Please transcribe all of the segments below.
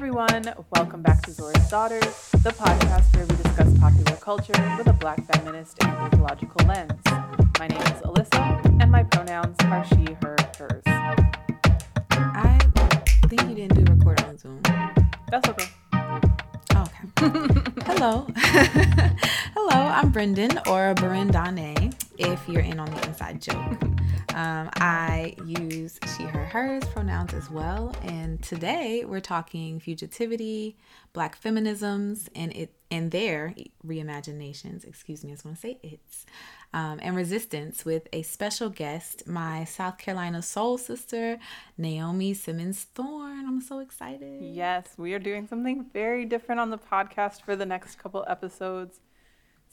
everyone. Welcome back to Zora's Daughters, the podcast where we discuss popular culture with a black feminist and ecological lens. My name is Alyssa, and my pronouns are she, her, hers. I think you didn't do record on Zoom. That's okay. Oh, okay. Hello. Hello, I'm Brendan or Brendane if you're in on the inside joke. Um, I use she, her, hers pronouns as well. And today we're talking fugitivity, black feminisms, and it and their reimaginations. Excuse me, I just want to say it's. Um, and resistance with a special guest, my South Carolina soul sister, Naomi Simmons Thorne. I'm so excited. Yes, we are doing something very different on the podcast for the next couple episodes.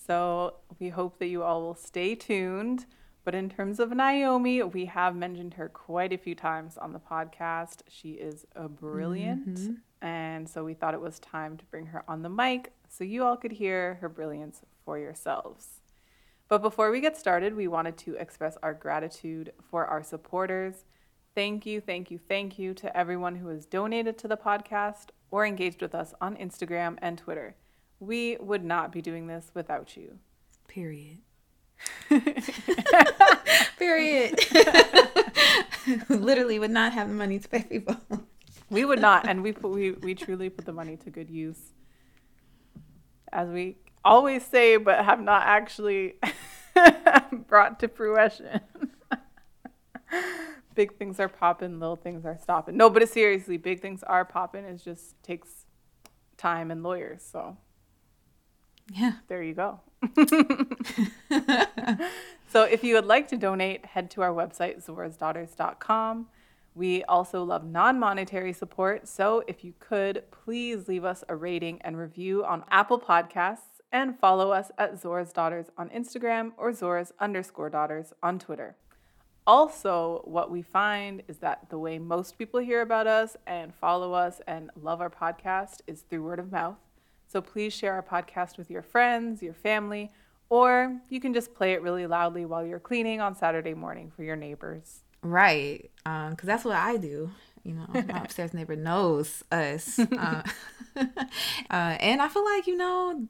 So we hope that you all will stay tuned. But in terms of Naomi, we have mentioned her quite a few times on the podcast. She is a brilliant. Mm-hmm. And so we thought it was time to bring her on the mic so you all could hear her brilliance for yourselves. But before we get started, we wanted to express our gratitude for our supporters. Thank you, thank you, thank you to everyone who has donated to the podcast or engaged with us on Instagram and Twitter. We would not be doing this without you. Period. Period. Literally would not have the money to pay people. we would not, and we put, we we truly put the money to good use, as we always say, but have not actually brought to fruition. big things are popping, little things are stopping. No, but seriously, big things are popping. It just takes time and lawyers. So, yeah, there you go. so if you would like to donate, head to our website, zorasdaughters.com. We also love non monetary support. So if you could, please leave us a rating and review on Apple Podcasts and follow us at Zora's Daughters on Instagram or Zora's underscore daughters on Twitter. Also, what we find is that the way most people hear about us and follow us and love our podcast is through word of mouth. So please share our podcast with your friends, your family, or you can just play it really loudly while you're cleaning on Saturday morning for your neighbors. Right. Because um, that's what I do. You know, my upstairs neighbor knows us. Uh, uh, and I feel like, you know,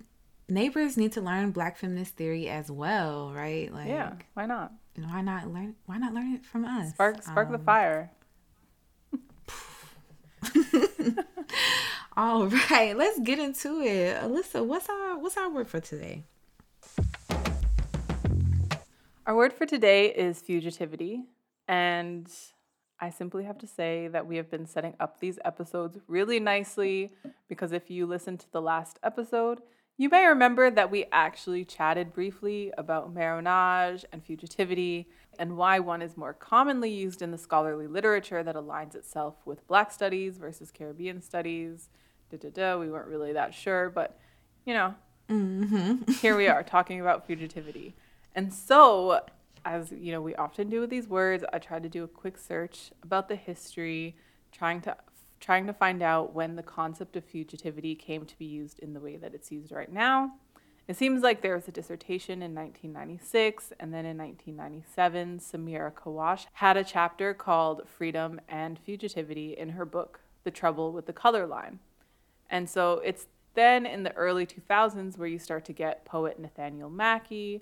neighbors need to learn black feminist theory as well, right? Like Yeah, why not? You know, why not learn why not learn it from us? Spark spark um, the fire. All right, let's get into it. Alyssa, what's our what's our word for today? Our word for today is fugitivity, and I simply have to say that we have been setting up these episodes really nicely because if you listen to the last episode, you may remember that we actually chatted briefly about marronage and fugitivity and why one is more commonly used in the scholarly literature that aligns itself with Black studies versus Caribbean studies da da da. We weren't really that sure, but you know, mm-hmm. here we are talking about fugitivity. And so, as you know, we often do with these words, I tried to do a quick search about the history, trying to trying to find out when the concept of fugitivity came to be used in the way that it's used right now. It seems like there was a dissertation in 1996, and then in 1997, Samira Kawash had a chapter called Freedom and Fugitivity in her book, The Trouble with the Color Line. And so it's then in the early 2000s where you start to get poet Nathaniel Mackey,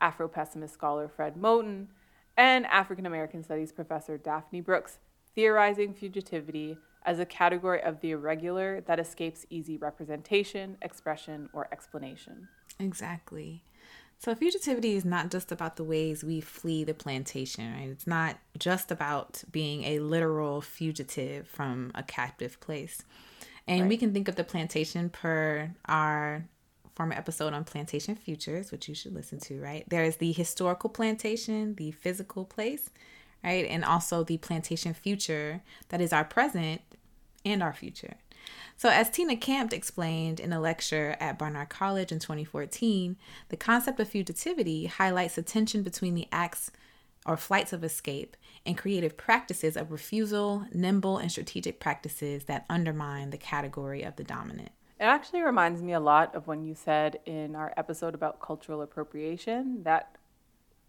Afro pessimist scholar Fred Moten, and African American studies professor Daphne Brooks theorizing fugitivity as a category of the irregular that escapes easy representation, expression, or explanation. Exactly. So, fugitivity is not just about the ways we flee the plantation, right? It's not just about being a literal fugitive from a captive place. And right. we can think of the plantation per our former episode on plantation futures, which you should listen to, right? There is the historical plantation, the physical place, right? And also the plantation future that is our present and our future. So, as Tina Campt explained in a lecture at Barnard College in 2014, the concept of fugitivity highlights the tension between the acts or flights of escape and creative practices of refusal, nimble and strategic practices that undermine the category of the dominant. It actually reminds me a lot of when you said in our episode about cultural appropriation that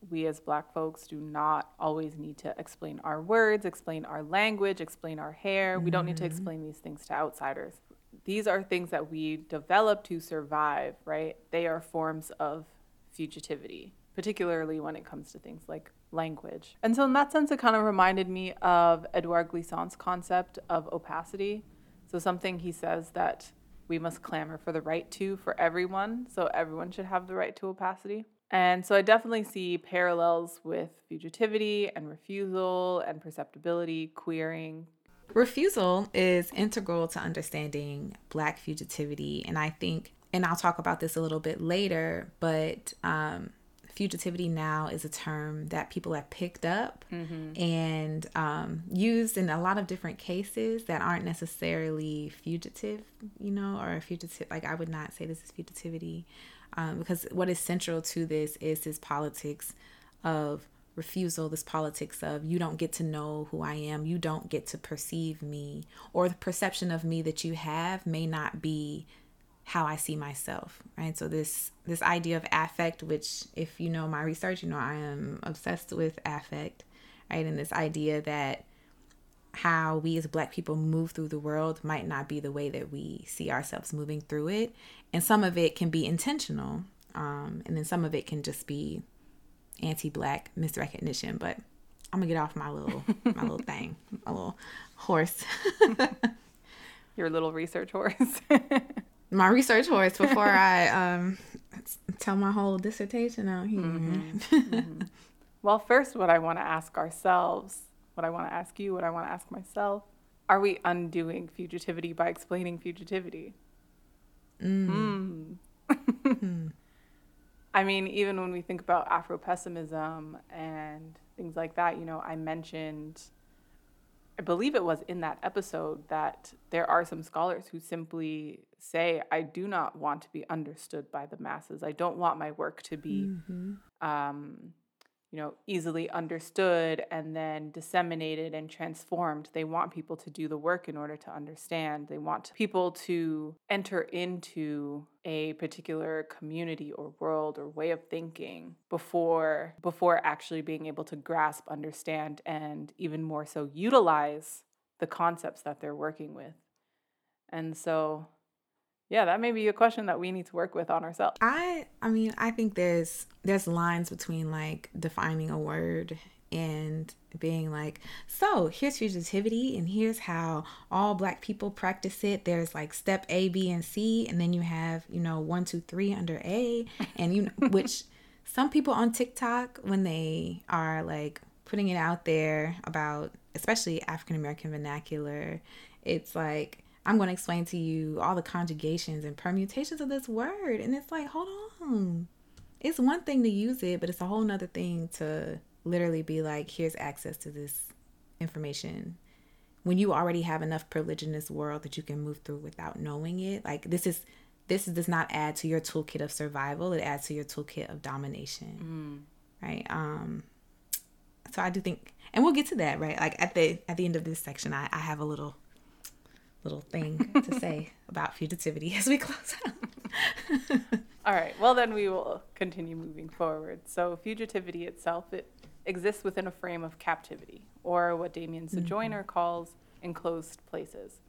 we as black folks do not always need to explain our words, explain our language, explain our hair. Mm-hmm. We don't need to mm-hmm. explain these things to outsiders. These are things that we develop to survive, right? They are forms of fugitivity, particularly when it comes to things like language. And so, in that sense, it kind of reminded me of Edouard Glissant's concept of opacity. So, something he says that we must clamor for the right to for everyone. So, everyone should have the right to opacity. And so, I definitely see parallels with fugitivity and refusal and perceptibility, queering. Refusal is integral to understanding Black fugitivity. And I think, and I'll talk about this a little bit later, but um, fugitivity now is a term that people have picked up mm-hmm. and um, used in a lot of different cases that aren't necessarily fugitive, you know, or fugitive. Like I would not say this is fugitivity um, because what is central to this is this politics of refusal, this politics of you don't get to know who I am, you don't get to perceive me, or the perception of me that you have may not be how I see myself, right? So this this idea of affect, which if you know my research, you know I am obsessed with affect, right? And this idea that how we as black people move through the world might not be the way that we see ourselves moving through it. And some of it can be intentional. Um, and then some of it can just be anti-black misrecognition. But I'm gonna get off my little my little thing, my little horse. Your little research horse my research horse before I um, tell my whole dissertation out here. Mm-hmm. Mm-hmm. well, first, what I want to ask ourselves, what I want to ask you, what I want to ask myself, are we undoing fugitivity by explaining fugitivity? Mm. Mm. I mean, even when we think about Afro pessimism and things like that, you know, I mentioned I believe it was in that episode that there are some scholars who simply say, I do not want to be understood by the masses. I don't want my work to be, mm-hmm. um, you know, easily understood and then disseminated and transformed. They want people to do the work in order to understand. They want people to enter into a particular community or world or way of thinking before before actually being able to grasp, understand and even more so utilize the concepts that they're working with. And so yeah, that may be a question that we need to work with on ourselves. I I mean, I think there's there's lines between like defining a word and being like, so here's fugitivity, and here's how all black people practice it. There's like step A, B, and C, and then you have, you know, one, two, three under A, and you know, which some people on TikTok when they are like putting it out there about especially African American vernacular, it's like I'm going to explain to you all the conjugations and permutations of this word. And it's like, hold on. It's one thing to use it, but it's a whole nother thing to literally be like, here's access to this information. When you already have enough privilege in this world that you can move through without knowing it, like this is this does not add to your toolkit of survival. It adds to your toolkit of domination. Mm. Right. Um so I do think and we'll get to that, right? Like at the at the end of this section I, I have a little little thing to say about fugitivity as we close out. All right. Well, then we will continue moving forward. So, fugitivity itself it exists within a frame of captivity, or what Damien mm-hmm. Sojoyner mm-hmm. calls enclosed places.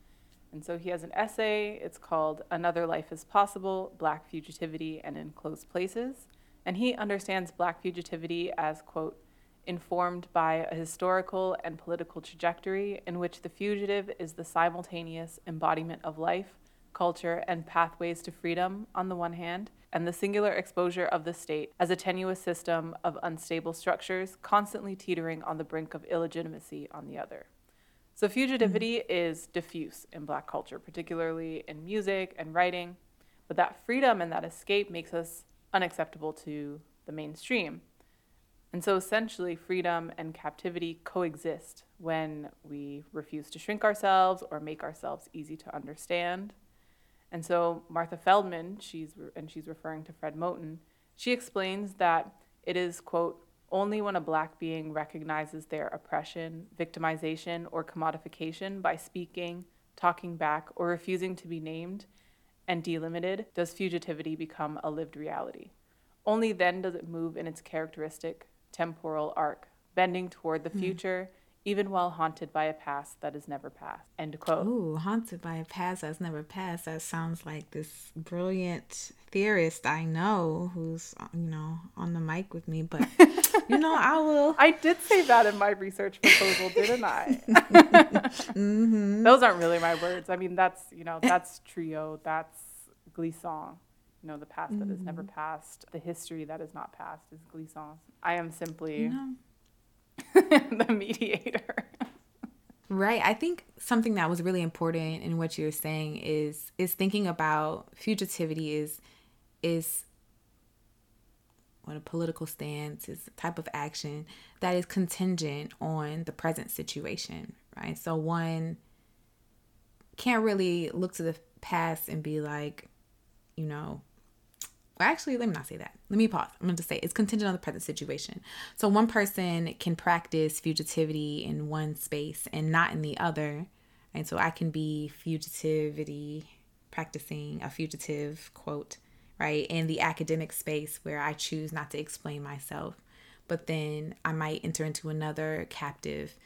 And so he has an essay. It's called "Another Life Is Possible: Black Fugitivity and Enclosed Places," and he understands Black fugitivity as quote informed by a historical and political trajectory in which the fugitive is the simultaneous embodiment of life, culture, and pathways to freedom on the one hand, and the singular exposure of the state as a tenuous system of unstable structures constantly teetering on the brink of illegitimacy on the other. So, fugitivity mm-hmm. is diffuse in Black culture, particularly in music and writing, but that freedom and that escape makes us unacceptable to the mainstream. And so essentially, freedom and captivity coexist when we refuse to shrink ourselves or make ourselves easy to understand. And so Martha Feldman, she's and she's referring to Fred Moten, she explains that it is quote only when a black being recognizes their oppression, victimization, or commodification by speaking, talking back, or refusing to be named and delimited does fugitivity become a lived reality. Only then does it move in its characteristic temporal arc, bending toward the Hmm. future, even while haunted by a past that is never past. End quote. Ooh, haunted by a past that's never passed. That sounds like this brilliant theorist I know who's, you know, on the mic with me. But, you know, I will. I did say that in my research proposal, didn't I? Mm-hmm. Those aren't really my words. I mean, that's, you know, that's Trouillot, that's glissant. You know, the past that is never Mm-hmm. past, the history that is not past is glissant. I am simply the mediator. Right. I think something that was really important in what you're saying is is thinking about fugitivity is is what a political stance is a type of action that is contingent on the present situation, right? So one can't really look to the past and be like, you know, actually, let me not say that. Let me pause. I'm going to say it's contingent on the present situation. So one person can practice fugitivity in one space and not in the other. And so I can be fugitivity, practicing a fugitive quote, right, in the academic space where I choose not to explain myself. But then I might enter into another captive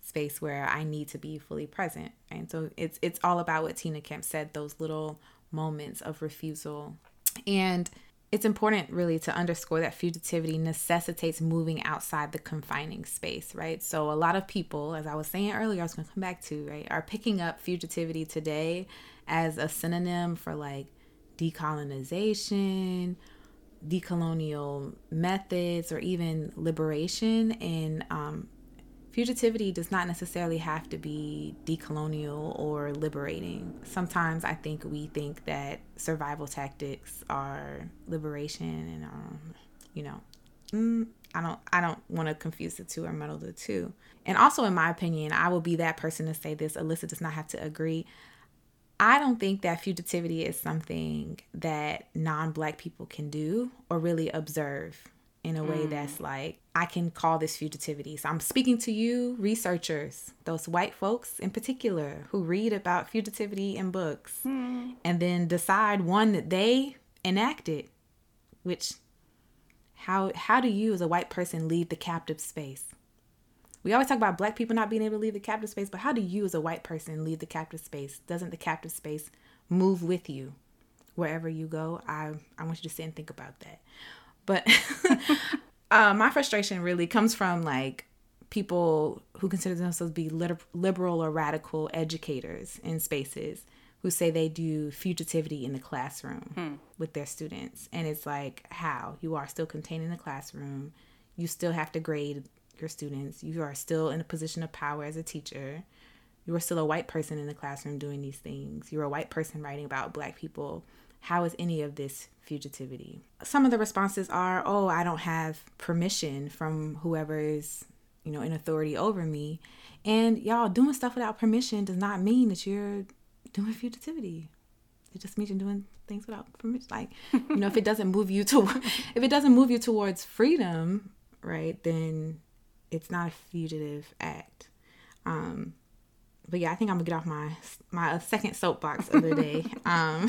space where I need to be fully present. And so it's it's all about what Tina Campt said, those little moments of refusal. And it's important really to underscore that fugitivity necessitates moving outside the confining space, right? So a lot of people, as I was saying earlier, I was gonna come back to, right, are picking up fugitivity today as a synonym for like decolonization, decolonial methods, or even liberation. And um, fugitivity does not necessarily have to be decolonial or liberating. Sometimes I think we think that survival tactics are liberation, and um, you know, mm, I don't I don't want to confuse the two or muddle the two. And also, in my opinion, I will be that person to say this. Alyssa does not have to agree. I don't think that fugitivity is something that non-black people can do or really observe in a way that's mm. like I can call this fugitivity. So I'm speaking to you researchers, those white folks in particular who read about fugitivity in books mm. and then decide one that they enacted, which how how do you as a white person leave the captive space? We always talk about black people not being able to leave the captive space, but how do you as a white person leave the captive space? Doesn't the captive space move with you wherever you go? I I want you to sit and think about that. But uh, my frustration really comes from like people who consider themselves to be liberal or radical educators in spaces who say they do fugitivity in the classroom with their students. And it's like, how? You are still contained in the classroom. You still have to grade your students. You are still in a position of power as a teacher. You are still a white person in the classroom doing these things. You're a white person writing about black people. How is any of this fugitivity? Some of the responses are, oh, I don't have permission from whoever is, you know, in authority over me. And y'all, doing stuff without permission does not mean that you're doing fugitivity. It just means you're doing things without permission. Like, you know, if it doesn't move you to, if it doesn't move you towards freedom, right, then it's not a fugitive act. Um, but yeah, I think I'm gonna get off my my second soapbox of the day, um,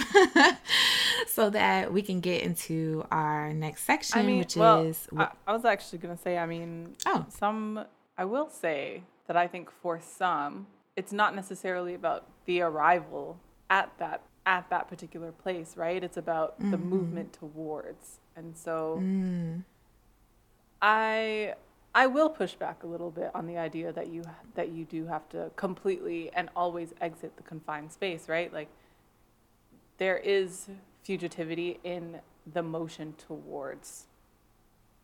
so that we can get into our next section, I mean, which well, is I, I was actually gonna say. I mean, Oh. some. I will say that I think for some, it's not necessarily about the arrival at that at that particular place, right? It's about the Mm-hmm. movement towards, and so mm, I I will push back a little bit on the idea that you that you do have to completely and always exit the confined space, right? Like there is fugitivity in the motion towards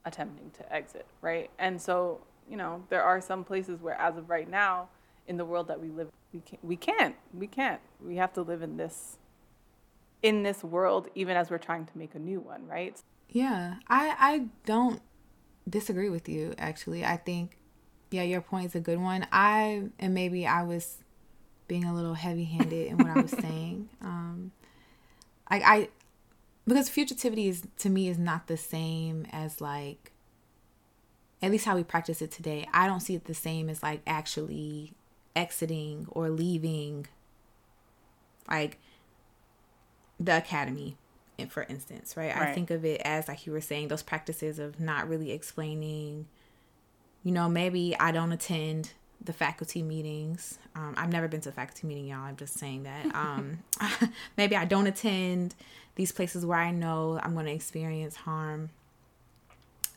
attempting to exit, right? And so, you know, there are some places where as of right now in the world that we live we can't we can't we can't we have to live in this in this world even as we're trying to make a new one, right? yeah, I I don't disagree with you. Actually, I think yeah, your point is a good one. I and maybe I was being a little heavy handed in what I was saying. Um, I I because fugitivity is to me is not the same as like at least how we practice it today. I don't see it the same as like actually exiting or leaving like the academy for instance, right? Right. I think of it as like you were saying, those practices of not really explaining. You know, maybe I don't attend the faculty meetings. Um, I've never been to a faculty meeting, y'all. I'm just saying that. Um, maybe I don't attend these places where I know I'm going to experience harm.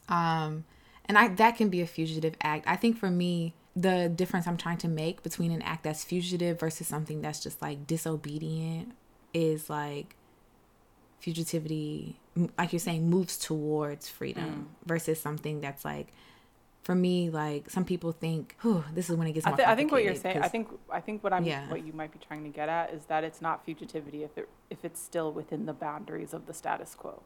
Um, and I that can be a fugitive act. I think for me, the difference I'm trying to make between an act that's fugitive versus something that's just like disobedient is like fugitivity, like you're saying, moves towards freedom mm. versus something that's like, for me, like some people think, "Whew, this is when it gets I, th- I think what you're saying. I think I think what I'm Yeah. what you might be trying to get at is that it's not fugitivity if it if it's still within the boundaries of the status quo.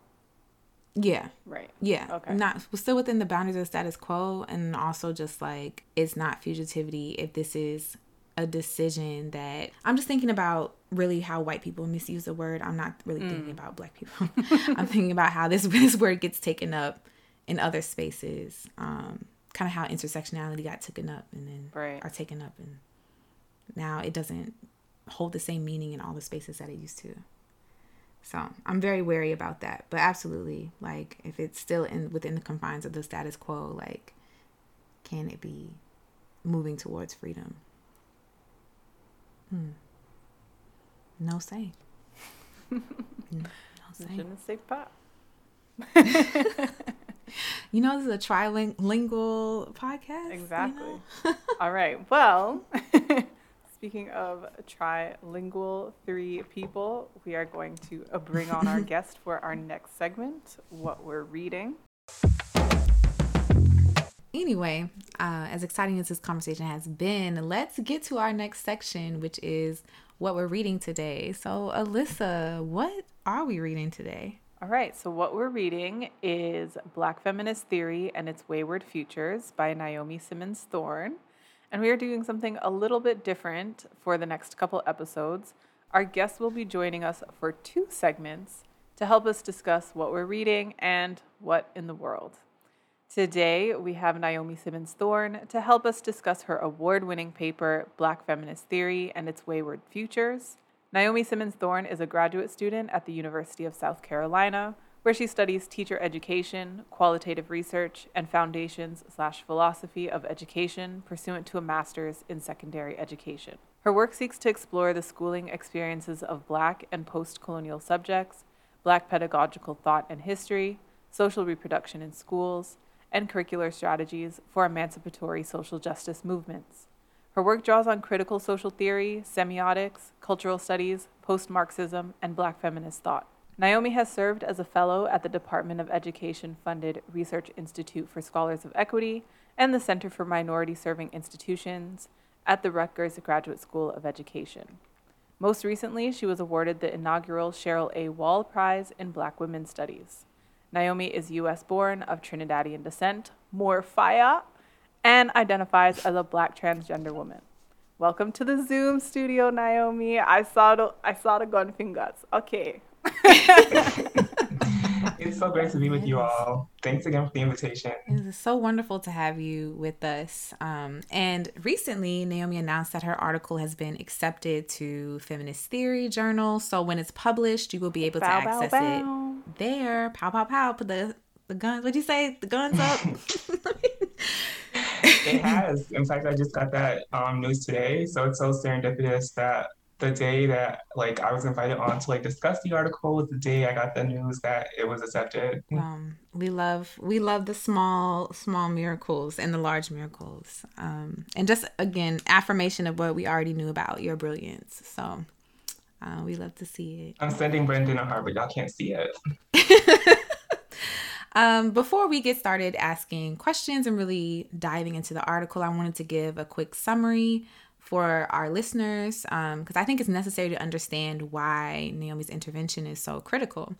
yeah, Right. Yeah. Okay. Not still within the boundaries of the status quo and also just like it's not fugitivity if this is a decision that I'm just thinking about really how white people misuse the word. I'm not really Mm. thinking about black people. I'm thinking about how this this word gets taken up in other spaces. Um kind of how intersectionality got taken up and then Right. are taken up and now it doesn't hold the same meaning in all the spaces that it used to. So I'm very wary about that. But absolutely, like if it's still in within the confines of the status quo, like can it be moving towards freedom? Hmm. No say. no say. Je ne sais pas. You know this is a trilingual podcast. you Exactly. know? All right. Well, speaking of trilingual three people, we are going to bring on our guest for our next segment, what we're reading. Anyway, uh, as exciting as this conversation has been, let's get to our next section, which is what we're reading today. So, Alyssa, what are we reading today? All right, so what we're reading is Black Feminist Theory and Its Wayward Futures by Naomi Simmons Thorne. And we are doing something a little bit different for the next couple episodes. Our guest will be joining us for two segments to help us discuss what we're reading and what in the world. Today, we have Naomi Simmons Thorne to help us discuss her award winning paper, Black Feminist Theory and Its Wayward Futures. Naomi Simmons Thorne is a graduate student at the University of South Carolina, where she studies teacher education, qualitative research, and foundations slash philosophy of education pursuant to a master's in secondary education. Her work seeks to explore the schooling experiences of Black and post colonial subjects, Black pedagogical thought and history, social reproduction in schools, and curricular strategies for emancipatory social justice movements. Her work draws on critical social theory, semiotics, cultural studies, post Marxism, and Black feminist thought. Naomi has served as a fellow at the Department of Education funded Research Institute for Scholars of Equity and the Center for Minority Serving Institutions at the Rutgers Graduate School of Education. Most recently, she was awarded the inaugural Cheryl A. Wall Prize in Black Women's Studies. Naomi is U.S. born of Trinidadian descent, more fire, and identifies as a black transgender woman. Welcome to the Zoom studio, Naomi. I saw the I saw the gun fingers. Okay. It's so great to be with you all. Thanks again for the invitation. It is so wonderful to have you with us. Um, and recently, Naomi announced that her article has been accepted to Feminist Theory Journal. So when it's published, you will be able to Bow, bow, access bow. it there. Pow, pow, pow. Put the, the guns. What'd you say? The guns up. It has. In fact, I just got that um, news today, so it's so serendipitous that the day that like I was invited on to like discuss the article was the day I got the news that it was accepted. um, we love we love the small small miracles and the large miracles. Um, and just again affirmation of what we already knew about your brilliance. So uh, we love to see it. I'm sending Brendan a heart, but y'all can't see it. Um, before we get started asking questions and really diving into the article, I wanted to give a quick summary for our listeners because I think it's necessary to understand why Naomi's intervention is so critical.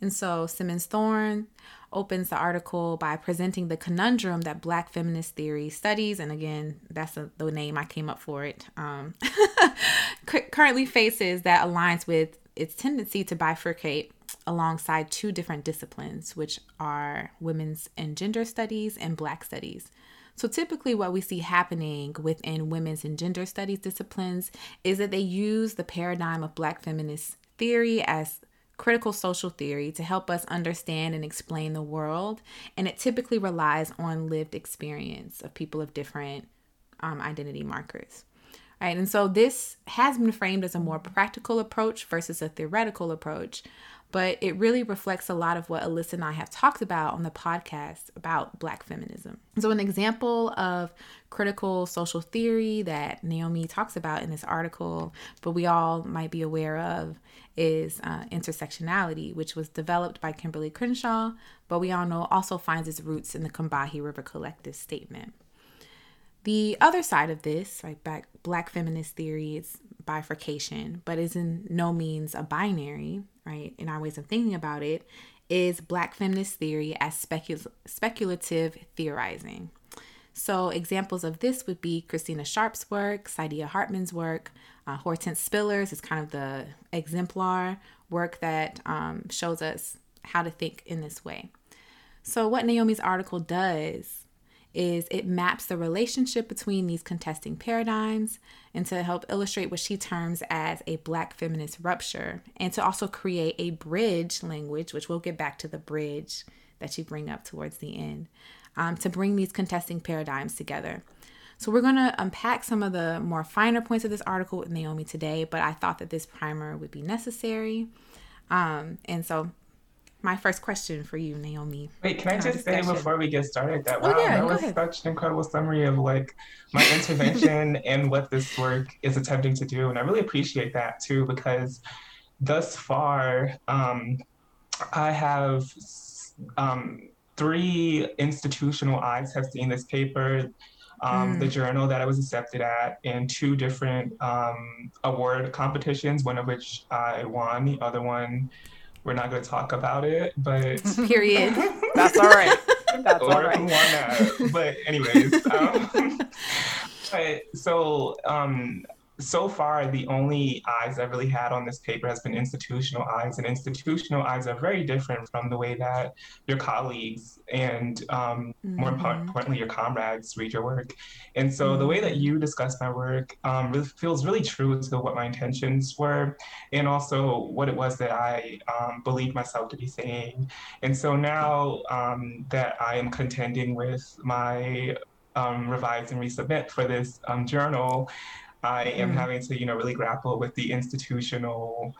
And so Simmons Thorne opens the article by presenting the conundrum that Black feminist theory studies, and again, that's a, the name I came up for it, um, currently faces that aligns with its tendency to bifurcate alongside two different disciplines, which are women's and gender studies and Black studies. So, typically, what we see happening within women's and gender studies disciplines is that they use the paradigm of Black feminist theory as critical social theory to help us understand and explain the world, and it typically relies on lived experience of people of different um, identity markers. Right, and so this has been framed as a more practical approach versus a theoretical approach, but it really reflects a lot of what Alyssa and I have talked about on the podcast about Black feminism. So, an example of critical social theory that Naomi talks about in this article, but we all might be aware of, is uh, intersectionality, which was developed by Kimberlé Crenshaw, but we all know also finds its roots in the Combahee River Collective statement. The other side of this, right, back black feminist theory, is bifurcation, but is in no means a binary, right? In our ways of thinking about it, is black feminist theory as specul- speculative theorizing. So, examples of this would be Christina Sharpe's work, Saidiya Hartman's work, uh, Hortense Spillers is kind of the exemplar work that um, shows us how to think in this way. So, what Naomi's article does is it maps the relationship between these contesting paradigms and to help illustrate what she terms as a black feminist rupture and to also create a bridge language which we'll get back to the bridge that you bring up towards the end um, to bring these contesting paradigms together. So we're going to unpack some of the more finer points of this article with naomi today but i thought that this primer would be necessary. Um, and so my first question for you, Naomi. Wait, can I just say before we get started that oh, wow, yeah, that was ahead. such an incredible summary of like my intervention and what this work is attempting to do, and I really appreciate that too because thus far um, I have um, three institutional eyes have seen this paper. Um, mm. the journal that I was accepted at and two different um, award competitions, one of which I won, the other one we're not going to talk about it, but period. That's all right. That's all right. But anyways, um, but, so um, so far, the only eyes I've really had on this paper has been institutional eyes, and institutional eyes are very different from the way that your colleagues and, um, mm-hmm. more importantly, your comrades read your work. And so, mm-hmm. the way that mm-hmm. you discuss my work um, really feels really true to what my intentions were, and also what it was that I um, believed myself to be saying. And so now um, that I am contending with my um, revise and resubmit for this um, journal. I am mm having to, you know, really grapple with the institutional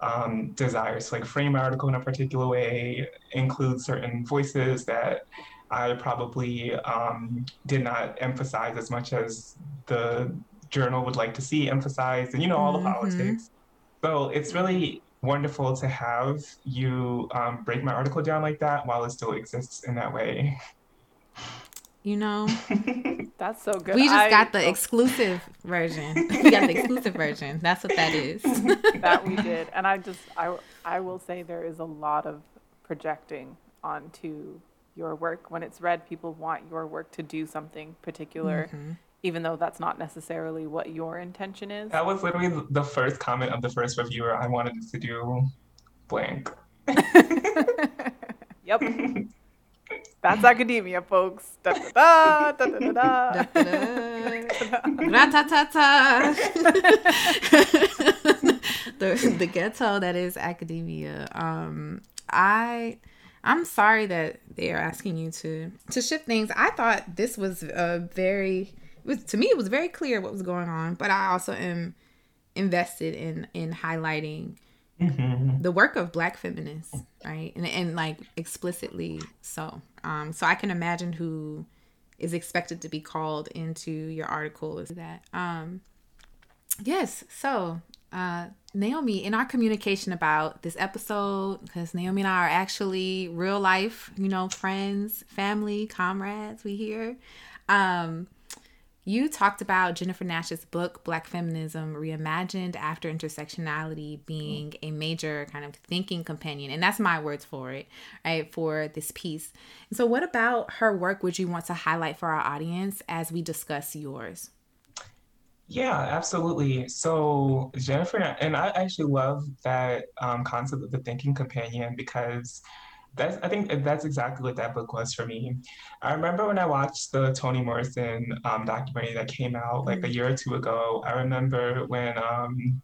um, desires to like frame an article in a particular way, include certain voices that I probably um, did not emphasize as much as the journal would like to see emphasized, and you know, all mm-hmm. the politics. So it's really wonderful to have you um, break my article down like that while it still exists in that way. You know, that's so good. We just I, got the oh. exclusive version. we got the exclusive version. That's what that is. that we did, and I just I I will say there is a lot of projecting onto your work when it's read. People want your work to do something particular. Mm-hmm. Even though that's not necessarily what your intention is. That was literally the first comment of the first reviewer. I wanted to do blank. yep. That's academia, folks. Da da da da da da da. the the ghetto that is academia. Um, I I'm sorry that they are asking you to to shift things. I thought this was a very it was to me it was very clear what was going on, but I also am invested in in highlighting mm-hmm. the work of black feminists, right? And and like explicitly so. Um, so I can imagine who is expected to be called into your article is that. Um, yes. So uh, Naomi, in our communication about this episode, because Naomi and I are actually real life, you know, friends, family, comrades, we hear. Um, you talked about Jennifer Nash's book, Black Feminism Reimagined After Intersectionality, being a major kind of thinking companion. And that's my words for it, right, for this piece. And so, what about her work would you want to highlight for our audience as we discuss yours? Yeah, absolutely. So, Jennifer, and I actually love that um, concept of the thinking companion because that's I think that's exactly what that book was for me. I remember when I watched the Toni Morrison um, documentary that came out like a mm-hmm. year or two ago. I remember when um,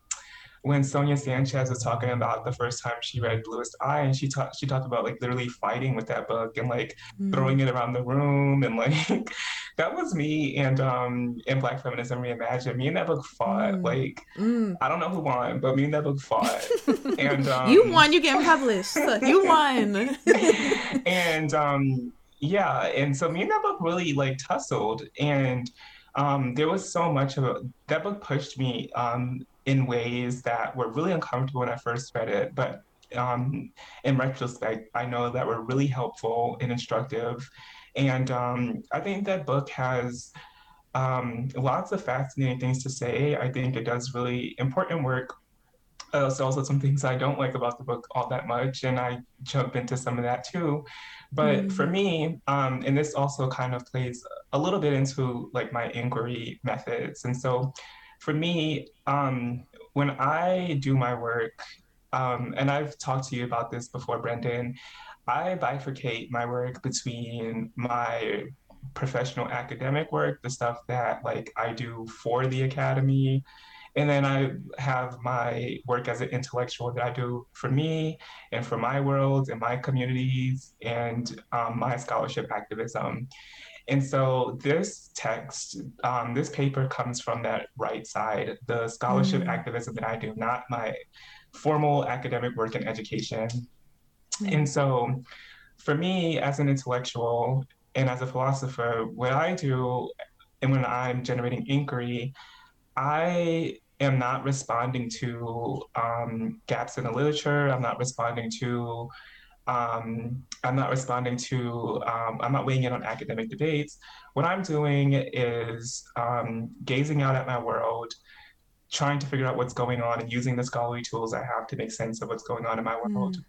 when Sonia Sanchez was talking about the first time she read Bluest Eye, and she talked she talked about like literally fighting with that book and like mm. throwing it around the room, and like that was me and um in Black Feminism Reimagined. Me and that book fought. Mm. Like mm. I don't know who won, but me and that book fought. and um, you won. You getting published. you won. and um yeah, and so me and that book really like tussled and. Um, there was so much of it. That book pushed me um, in ways that were really uncomfortable when I first read it, but um, in retrospect, I know that were really helpful and instructive. And um, I think that book has um, lots of fascinating things to say. I think it does really important work. Uh, there's also some things I don't like about the book all that much, and I jump into some of that too. But mm-hmm. for me, um, and this also kind of plays a little bit into like my inquiry methods. And so for me, um, when I do my work, um, and I've talked to you about this before, Brendan, I bifurcate my work between my professional academic work, the stuff that like I do for the academy, and then I have my work as an intellectual that I do for me and for my world and my communities and um, my scholarship activism. And so this text, um, this paper comes from that right side, the scholarship mm. activism that I do, not my formal academic work in education. Mm. And so for me, as an intellectual and as a philosopher, what I do and when I'm generating inquiry, I am not responding to um, gaps in the literature. I'm not responding to um, I'm not responding to, um, I'm not weighing in on academic debates. What I'm doing is um, gazing out at my world, trying to figure out what's going on and using the scholarly tools I have to make sense of what's going on in my world. Mm.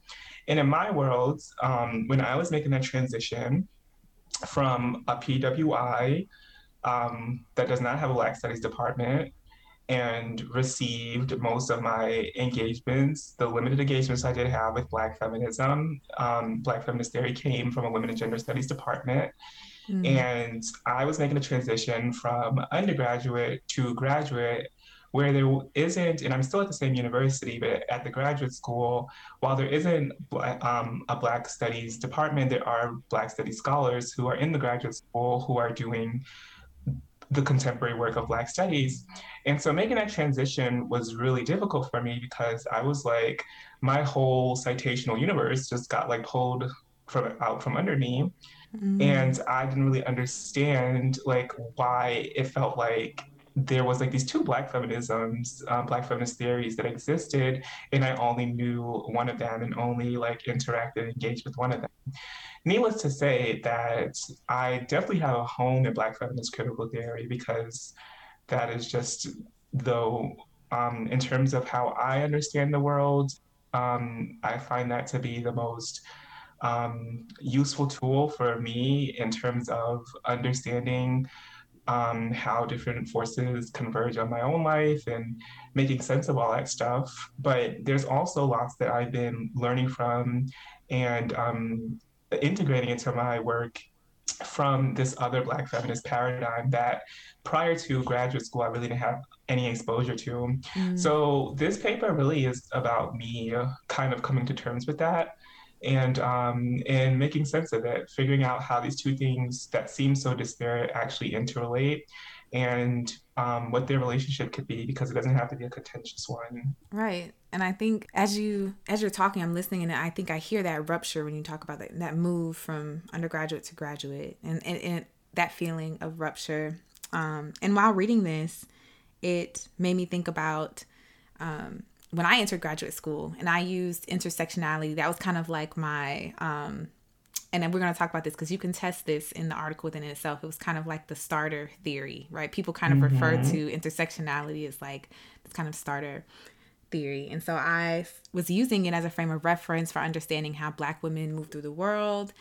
And in my world, um, when I was making that transition from a PWI um, that does not have a Black Studies department and received most of my engagements. The limited engagements I did have with Black feminism, um, Black feminist theory came from a women and gender studies department. Mm. And I was making a transition from undergraduate to graduate where there isn't, and I'm still at the same university, but at the graduate school, while there isn't um, a Black Studies department, there are Black Studies scholars who are in the graduate school who are doing the contemporary work of Black studies. And so making that transition was really difficult for me because I was like, my whole citational universe just got like pulled from out from under me. Mm. And I didn't really understand like why it felt like there was like these two black feminisms um, black feminist theories that existed and i only knew one of them and only like interacted and engaged with one of them. Needless to say that I definitely have a home in Black feminist critical theory because that is just though um, in terms of how I understand the world, um, I find that to be the most um, useful tool for me in terms of understanding um, how different forces converge on my own life and making sense of all that stuff. But there's also lots that I've been learning from and um, integrating into my work from this other Black feminist paradigm that prior to graduate school, I really didn't have any exposure to. Mm. So this paper really is about me kind of coming to terms with that and um, and making sense of it, figuring out how these two things that seem so disparate actually interrelate and um, what their relationship could be because it doesn't have to be a contentious one. Right. And I think as you as you're talking, I'm listening and I think I hear that rupture when you talk about that, that move from undergraduate to graduate and, and, and that feeling of rupture. Um, and while reading this, it made me think about um, when I entered graduate school and I used intersectionality, that was kind of like my um, and then we're going to talk about this because you can test this in the article within itself. It was kind of like the starter theory, right? People kind of mm-hmm. refer to intersectionality as like this kind of starter theory. And so I was using it as a frame of reference for understanding how Black women move through the world.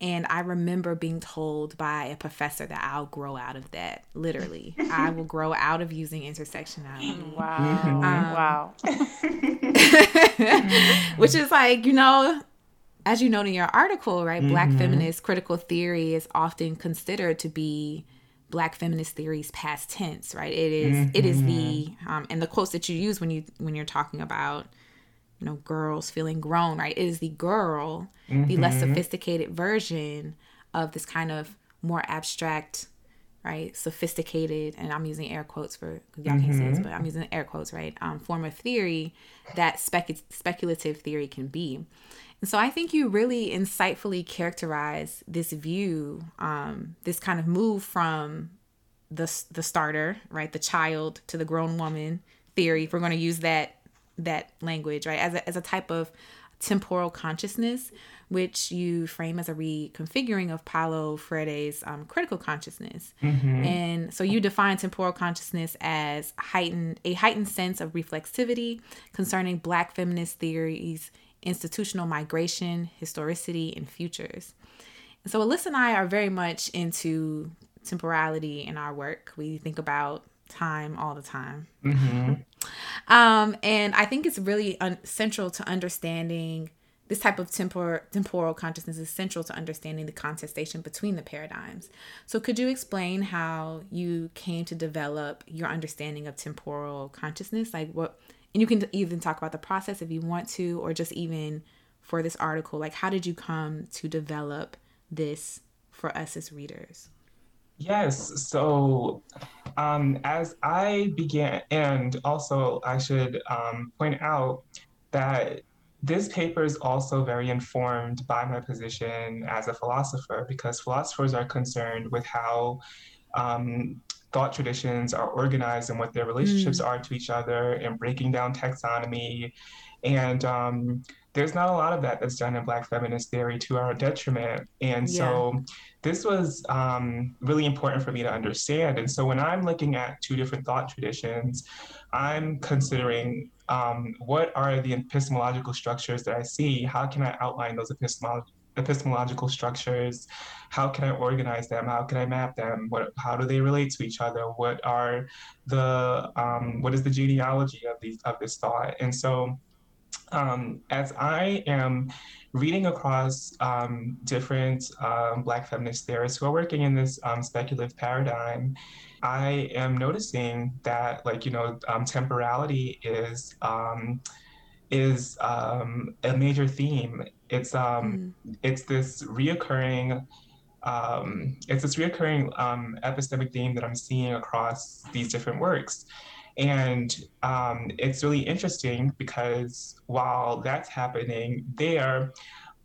And I remember being told by a professor that I'll grow out of that. Literally, I will grow out of using intersectionality. Wow. Um, wow. which is like, you know, as you note in your article, right, mm-hmm. Black feminist critical theory is often considered to be black feminist theories past tense right it is, mm-hmm. it is the mm-hmm. um, and the quotes that you use when you when you're talking about you know girls feeling grown right it is the girl mm-hmm. the less mm-hmm. sophisticated version of this kind of more abstract right sophisticated and i'm using air quotes for y'all can't see this but i'm using air quotes right um, form of theory that spec- speculative theory can be and so I think you really insightfully characterize this view, um, this kind of move from the the starter, right, the child to the grown woman theory. If we're going to use that that language, right, as a, as a type of temporal consciousness, which you frame as a reconfiguring of Paulo Freire's um, critical consciousness. Mm-hmm. And so you define temporal consciousness as heightened a heightened sense of reflexivity concerning Black feminist theories institutional migration, historicity, and futures. And so Alyssa and I are very much into temporality in our work. We think about time all the time. Mm-hmm. um, and I think it's really un- central to understanding this type of tempor- temporal consciousness is central to understanding the contestation between the paradigms. So, could you explain how you came to develop your understanding of temporal consciousness? Like, what and you can even talk about the process if you want to or just even for this article like how did you come to develop this for us as readers yes so um, as i began and also i should um, point out that this paper is also very informed by my position as a philosopher because philosophers are concerned with how um, thought traditions are organized and what their relationships mm. are to each other and breaking down taxonomy. And um, there's not a lot of that that's done in Black feminist theory to our detriment. And yeah. so this was um, really important for me to understand. And so when I'm looking at two different thought traditions, I'm considering um, what are the epistemological structures that I see? How can I outline those epistemological epistemological structures how can i organize them how can i map them what how do they relate to each other what are the um, what is the genealogy of these of this thought and so um, as i am reading across um, different um, black feminist theorists who are working in this um, speculative paradigm i am noticing that like you know um, temporality is is um, a major theme. It's um, mm. it's this reoccurring um, it's this reoccurring um, epistemic theme that I'm seeing across these different works. And um, it's really interesting because while that's happening there,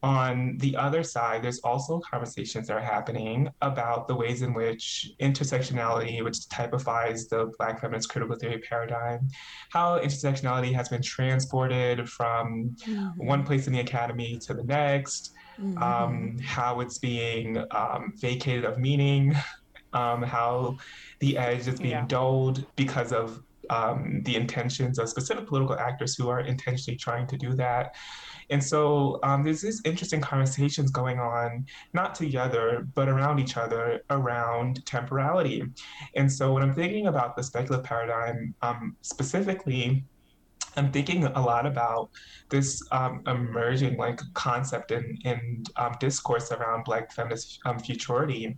on the other side, there's also conversations that are happening about the ways in which intersectionality, which typifies the Black feminist critical theory paradigm, how intersectionality has been transported from mm-hmm. one place in the academy to the next, mm-hmm. um, how it's being um, vacated of meaning, um, how the edge is being yeah. dulled because of um, the intentions of specific political actors who are intentionally trying to do that. And so um, there's these interesting conversations going on, not together, but around each other, around temporality. And so when I'm thinking about the speculative paradigm um, specifically, I'm thinking a lot about this um, emerging like concept and, um, discourse around Black feminist um, futurity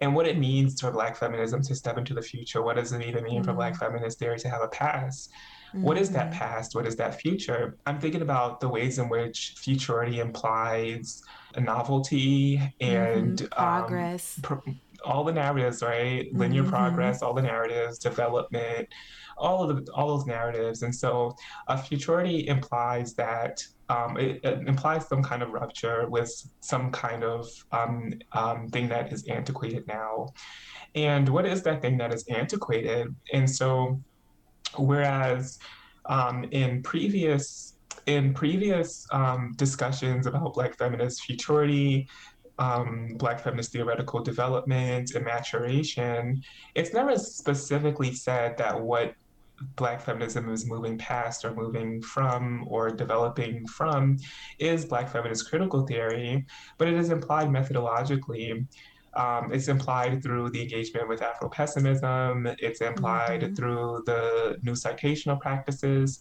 and what it means for Black feminism to step into the future. What does it even mean mm-hmm. for Black feminist theory to have a past? Mm-hmm. What is that mm-hmm. past? What is that future? I'm thinking about the ways in which futurity implies a novelty and mm-hmm. progress. Um, pro- all the narratives, right? Linear mm-hmm. progress, all the narratives, development, all of the, all those narratives. And so, a futurity implies that um, it, it, implies some kind of rupture with some kind of um, um, thing that is antiquated now. And what is that thing that is antiquated? And so, Whereas um, in previous in previous um, discussions about Black feminist futurity, um, Black feminist theoretical development and maturation, it's never specifically said that what Black feminism is moving past or moving from or developing from is Black feminist critical theory, but it is implied methodologically um, it's implied through the engagement with Afro pessimism. It's implied mm-hmm. through the new citational practices.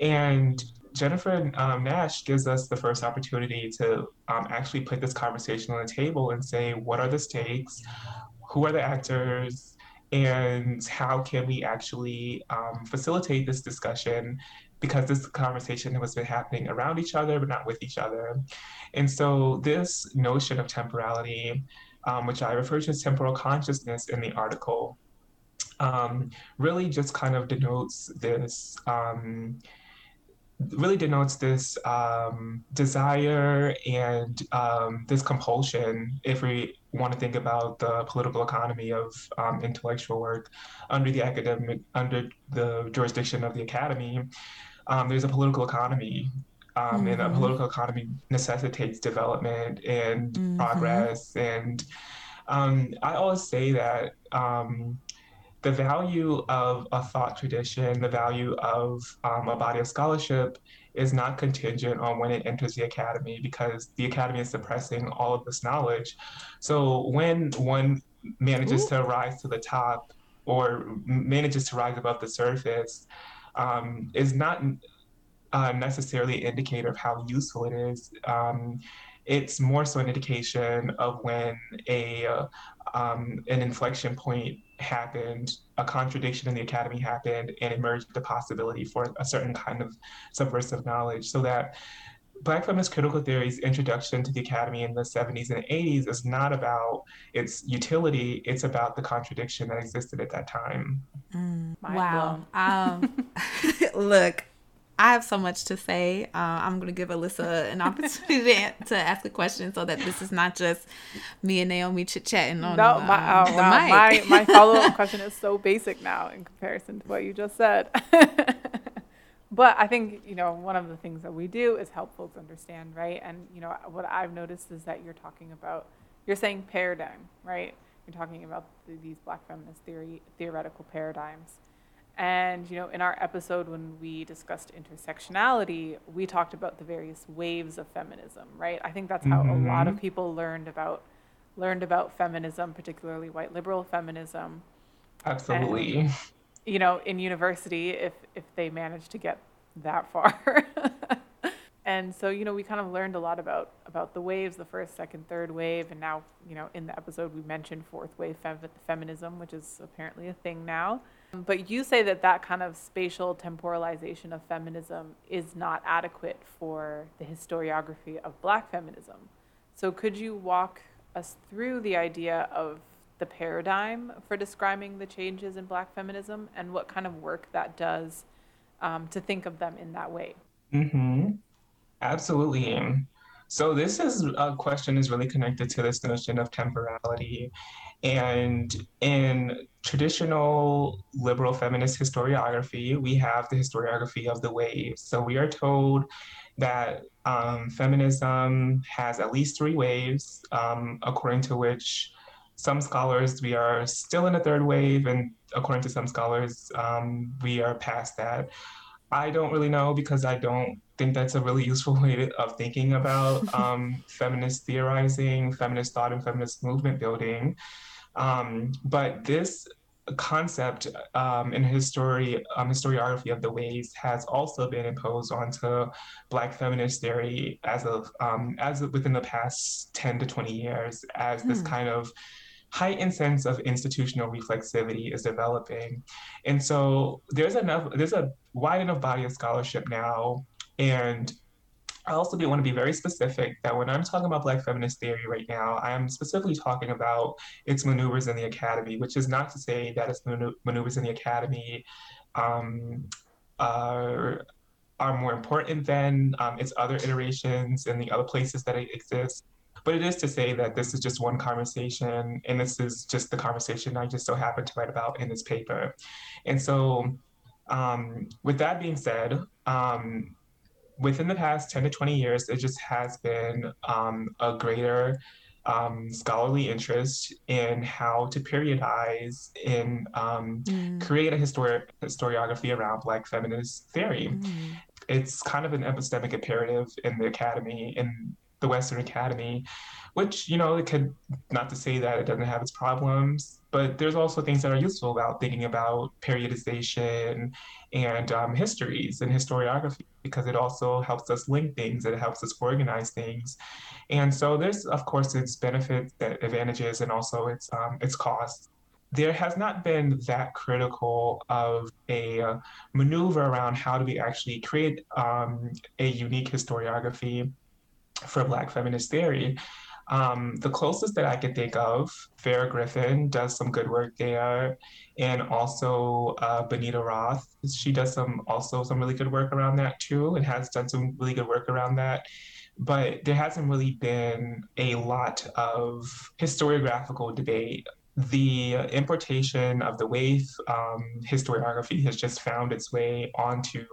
And Jennifer um, Nash gives us the first opportunity to um, actually put this conversation on the table and say, what are the stakes? who are the actors? And how can we actually um, facilitate this discussion? Because this conversation has been happening around each other but not with each other. And so this notion of temporality um, which i refer to as temporal consciousness in the article um, really just kind of denotes this um, really denotes this um, desire and um, this compulsion, if we want to think about the political economy of um, intellectual work under the academic, under the jurisdiction of the academy, um, there's a political economy. Um, mm-hmm. And a political economy necessitates development and mm-hmm. progress. And um, I always say that the value of a thought tradition, the value of um, a body of scholarship is not contingent on when it enters the academy because the academy is suppressing all of this knowledge. So when one manages Ooh. to rise to the top or manages to rise above the surface, um, is not uh, necessarily an indicator of how useful it is. Um, it's more so an indication of when a uh, um, an inflection point happened, a contradiction in the academy happened, and emerged the possibility for a certain kind of subversive knowledge. So that Black feminist critical theory's introduction to the academy in the 70s and 80s is not about its utility, it's about the contradiction that existed at that time. Mm, wow. Um, look, I have so much to say. Uh, I'm going to give Alyssa an opportunity to ask a question so that this is not just me and Naomi chit chatting on no, my, um, oh, wow. my, my follow up question is so basic now in comparison to what you just said. but I think, you know, one of the things that we do is help folks understand, right? And, you know, what I've noticed is that you're talking about, you're saying paradigm, right? You're talking about these black feminist theory, theoretical paradigms. And you know, in our episode when we discussed intersectionality, we talked about the various waves of feminism, right? I think that's how mm-hmm. a lot of people learned about learned about feminism, particularly white liberal feminism. Absolutely. And, you know, in university, if if they managed to get that far. and so, you know, we kind of learned a lot about about the waves, the first, second, third wave, and now, you know, in the episode we mentioned fourth wave fem- feminism, which is apparently a thing now. But you say that that kind of spatial temporalization of feminism is not adequate for the historiography of black feminism. So could you walk us through the idea of the paradigm for describing the changes in black feminism and what kind of work that does um, to think of them in that way? Mm-hmm. Absolutely. So this is a question is really connected to this notion of temporality and in traditional liberal feminist historiography, we have the historiography of the waves. So we are told that um, feminism has at least three waves, um, according to which some scholars we are still in the third wave, and according to some scholars, um, we are past that. I don't really know because I don't think that's a really useful way of thinking about um, feminist theorizing, feminist thought, and feminist movement building. Um, but this concept um, in history, um, historiography of the waves has also been imposed onto Black feminist theory as of um, as of within the past ten to twenty years, as this hmm. kind of heightened sense of institutional reflexivity is developing, and so there's enough there's a wide enough body of scholarship now, and I also do want to be very specific that when I'm talking about Black feminist theory right now, I am specifically talking about its maneuvers in the academy, which is not to say that its maneuvers in the academy um, are, are more important than um, its other iterations and the other places that it exists. But it is to say that this is just one conversation, and this is just the conversation I just so happened to write about in this paper. And so, um, with that being said, um, within the past 10 to 20 years, it just has been um, a greater um, scholarly interest in how to periodize and um, mm. create a histori- historiography around Black feminist theory. Mm. It's kind of an epistemic imperative in the academy, in the Western Academy, which, you know, it could, not to say that it doesn't have its problems, but there's also things that are useful about thinking about periodization and um, histories and historiography because it also helps us link things, it helps us organize things. And so there's, of course, its benefits, advantages, and also its um, its costs. There has not been that critical of a maneuver around how do we actually create um, a unique historiography for Black feminist theory. Um, the closest that I could think of, Farah Griffin does some good work there, and also uh, Benita Roth. She does some also some really good work around that too, and has done some really good work around that. But there hasn't really been a lot of historiographical debate the importation of the wave um, historiography has just found its way onto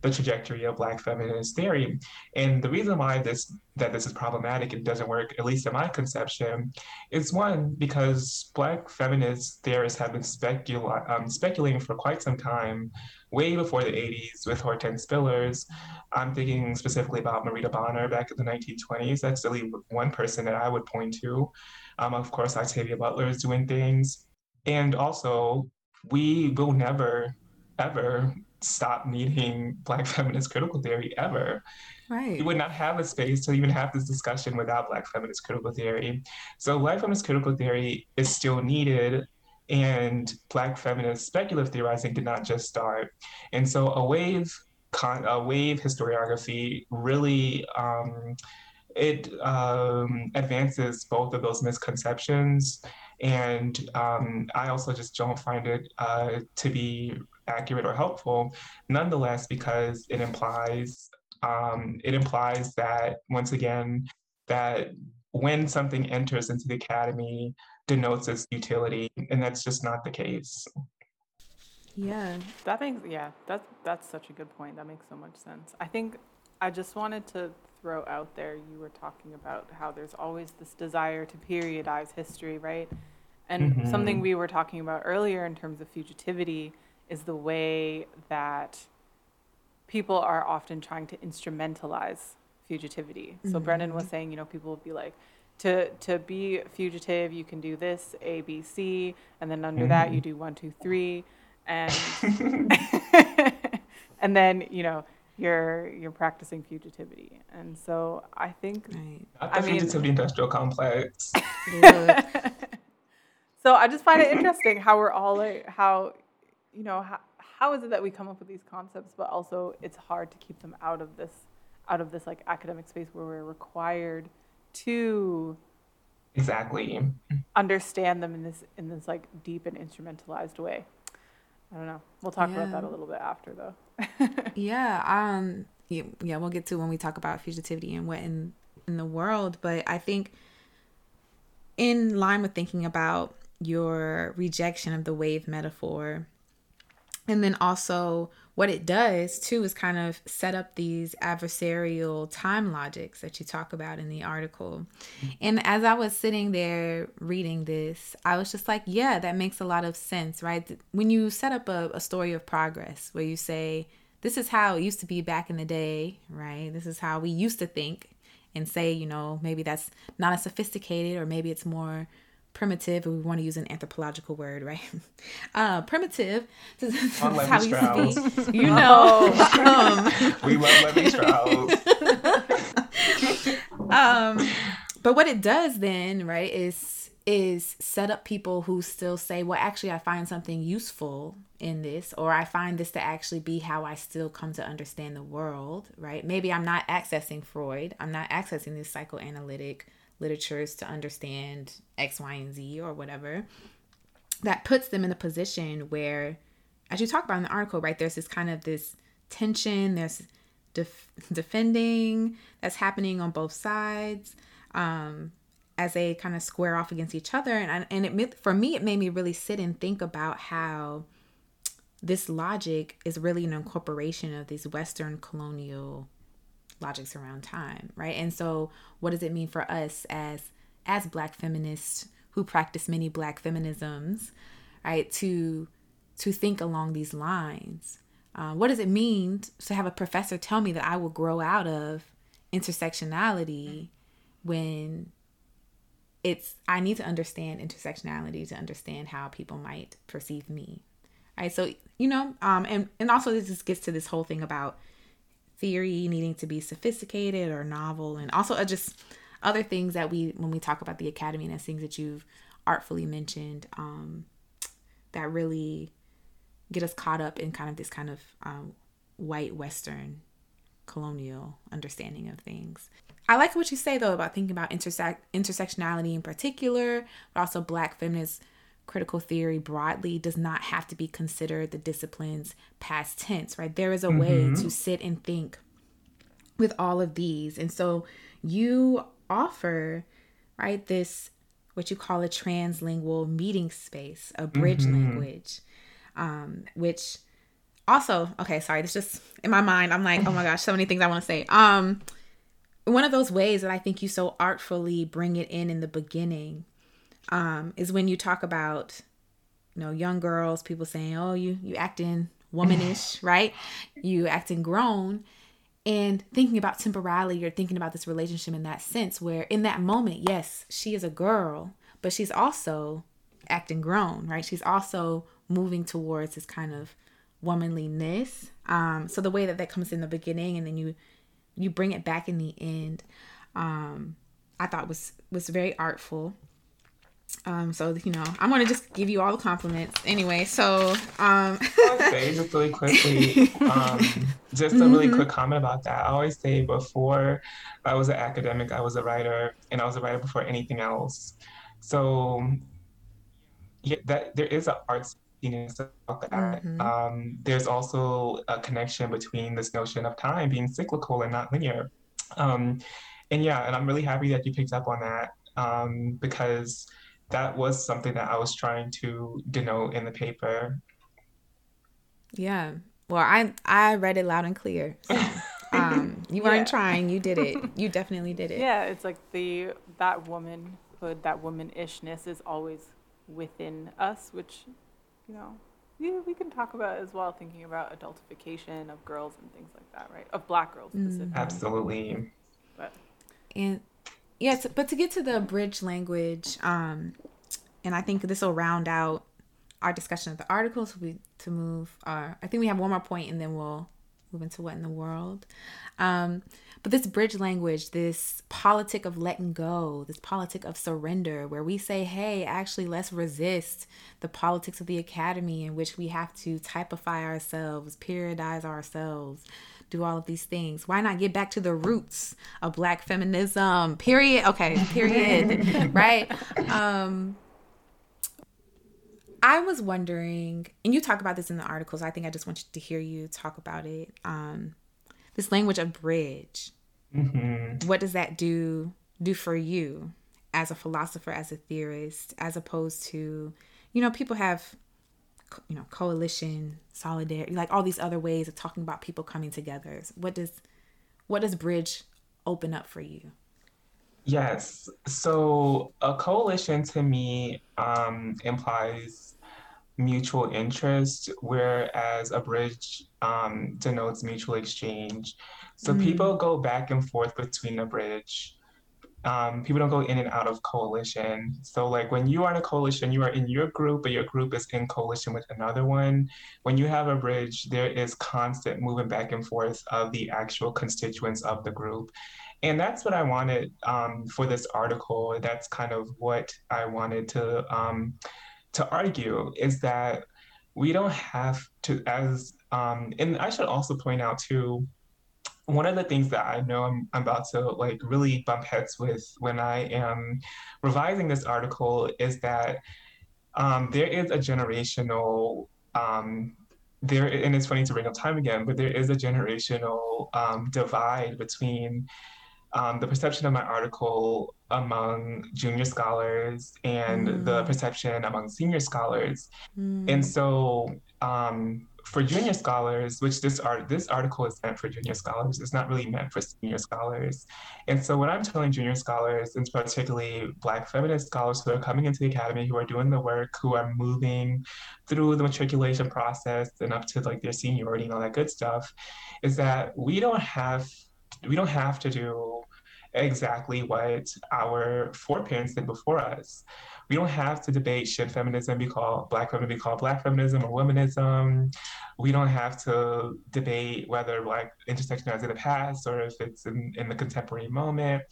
the trajectory of Black feminist theory. And the reason why this that this is problematic and doesn't work, at least in my conception, is one because Black feminist theorists have been specula- um, speculating for quite some time, way before the 80s with Hortense Spillers. I'm thinking specifically about Marita Bonner back in the 1920s. That's really one person that I would point to. Um, of course, Octavia Butler is doing things. And also, we will never, ever stop needing Black feminist critical theory ever. Right. We would not have a space to even have this discussion without Black feminist critical theory. So, Black feminist critical theory is still needed. And Black feminist speculative theorizing did not just start. And so, a wave, a wave historiography really um, it um, advances both of those misconceptions. And um, I also just don't find it uh, to be accurate or helpful, nonetheless, because it implies um, it implies that once again that when something enters into the academy denotes its utility, and that's just not the case. Yeah, that makes yeah that's that's such a good point. That makes so much sense. I think I just wanted to throw out there, you were talking about how there's always this desire to periodize history, right? And mm-hmm. something we were talking about earlier in terms of fugitivity is the way that people are often trying to instrumentalize fugitivity. So mm-hmm. Brendan was saying, you know, people will be like, to to be fugitive, you can do this A, B, C, and then under mm-hmm. that you mm-hmm. do one, two, three, and and then you know you're you're practicing fugitivity. And so I think right. Not the I fugitivity mean, industrial complex. so I just find it interesting how we're all like, how you know how, how is it that we come up with these concepts, but also it's hard to keep them out of this out of this like academic space where we're required to exactly understand them in this in this like deep and instrumentalized way. I don't know. We'll talk yeah. about that a little bit after, though. yeah. Um. Yeah, yeah. We'll get to when we talk about fugitivity and what in in the world. But I think, in line with thinking about your rejection of the wave metaphor, and then also what it does too is kind of set up these adversarial time logics that you talk about in the article. Mm-hmm. And as I was sitting there reading this, I was just like, yeah, that makes a lot of sense, right? When you set up a, a story of progress where you say, this is how it used to be back in the day, right? This is how we used to think, and say, you know, maybe that's not as sophisticated or maybe it's more primitive, we want to use an anthropological word, right? Uh, primitive. This is how we be. You know. um, we love Levi Strauss. um, but what it does then, right, is is set up people who still say, well, actually, I find something useful in this, or I find this to actually be how I still come to understand the world, right? Maybe I'm not accessing Freud, I'm not accessing this psychoanalytic literatures to understand X, Y, and Z or whatever, that puts them in a position where, as you talk about in the article, right, there's this kind of this tension, there's def- defending that's happening on both sides. Um, as they kind of square off against each other and and it for me it made me really sit and think about how this logic is really an incorporation of these western colonial logics around time, right? And so what does it mean for us as as black feminists who practice many black feminisms, right? To to think along these lines. Uh, what does it mean to have a professor tell me that I will grow out of intersectionality when it's I need to understand intersectionality to understand how people might perceive me. Right. So, you know, um, and, and also this just gets to this whole thing about theory needing to be sophisticated or novel, and also uh, just other things that we when we talk about the academy and things that you've artfully mentioned um, that really get us caught up in kind of this kind of um, white Western colonial understanding of things. I like what you say though about thinking about intersect intersectionality in particular, but also Black feminist critical theory broadly does not have to be considered the discipline's past tense, right? There is a way mm-hmm. to sit and think with all of these. And so you offer, right, this what you call a translingual meeting space, a bridge mm-hmm. language, um, which also, okay, sorry, this just in my mind, I'm like, oh my gosh, so many things I want to say. Um, one of those ways that I think you so artfully bring it in in the beginning um, is when you talk about, you know, young girls, people saying, "Oh, you you acting womanish, right? You acting grown." And thinking about temporality, you're thinking about this relationship in that sense, where in that moment, yes, she is a girl, but she's also acting grown, right? She's also moving towards this kind of womanliness. Um, so the way that that comes in the beginning, and then you you bring it back in the end, um, I thought was was very artful. Um, so you know, I'm gonna just give you all the compliments anyway. So, um, say just really quickly, um, just a really mm-hmm. quick comment about that. I always say before I was an academic, I was a writer, and I was a writer before anything else. So, yeah, that there is an art about that. Mm-hmm. Um, there's also a connection between this notion of time being cyclical and not linear. Um, and yeah, and I'm really happy that you picked up on that um, because that was something that I was trying to denote in the paper. Yeah. Well, I I read it loud and clear. So, um, you weren't yeah. trying. You did it. You definitely did it. Yeah, it's like the that womanhood, that woman-ishness is always within us, which, you know, yeah, we can talk about as well. Thinking about adultification of girls and things like that, right? Of Black girls mm. specifically. Absolutely. But and yes, but to get to the bridge language, um, and I think this will round out our discussion of the articles. We to move. Uh, I think we have one more point, and then we'll move into what in the world. Um, but this bridge language, this politic of letting go, this politic of surrender, where we say, hey, actually, let's resist the politics of the academy in which we have to typify ourselves, periodize ourselves, do all of these things. Why not get back to the roots of black feminism? Period. Okay, period. right? Um I was wondering, and you talk about this in the articles. I think I just want to hear you talk about it. Um, this language of bridge. Mm-hmm. What does that do do for you as a philosopher, as a theorist, as opposed to, you know, people have you know coalition solidarity like all these other ways of talking about people coming together. What does what does bridge open up for you? Yes. So a coalition to me um, implies mutual interest whereas a bridge um, denotes mutual exchange. So mm-hmm. people go back and forth between a bridge um, people don't go in and out of coalition. So, like when you are in a coalition, you are in your group, but your group is in coalition with another one. When you have a bridge, there is constant moving back and forth of the actual constituents of the group. And that's what I wanted um, for this article. That's kind of what I wanted to um, to argue is that we don't have to, as um, and I should also point out too one of the things that I know I'm, I'm, about to like really bump heads with when I am revising this article is that um, there is a generational um, there and it's funny to bring up time again, but there is a generational um, divide between um, the perception of my article among junior scholars and mm. the perception among senior scholars. Mm. And so um, for junior scholars, which this art this article is meant for junior scholars, it's not really meant for senior scholars. And so what I'm telling junior scholars, and particularly Black feminist scholars who are coming into the academy, who are doing the work, who are moving through the matriculation process and up to like their seniority and all that good stuff, is that we don't have we don't have to do exactly what our foreparents did before us. We don't have to debate should feminism be called black feminism be called black feminism or womanism. We don't have to debate whether black intersectionality is in the past or if it's in, in the contemporary moment.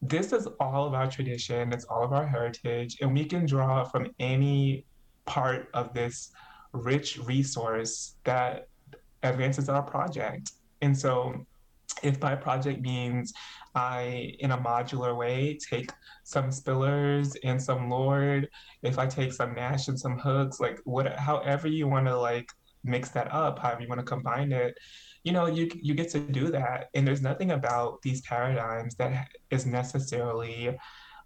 This is all of our tradition, it's all of our heritage, and we can draw from any part of this rich resource that advances our project. And so if my project means I, in a modular way, take some spillers and some Lorde, if I take some Nash and some hooks, like what, however you want to like mix that up, however you want to combine it, you know, you you get to do that. And there's nothing about these paradigms that is necessarily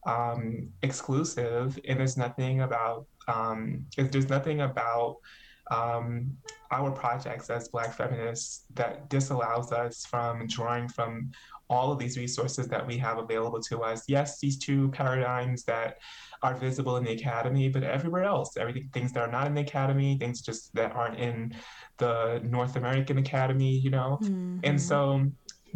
um, exclusive, and there's nothing about um, there's nothing about um, our projects as Black feminists that disallows us from drawing from all of these resources that we have available to us. Yes, these two paradigms that are visible in the academy, but everywhere else, everything things that are not in the academy, things just that aren't in the North American Academy, you know. Mm-hmm. And so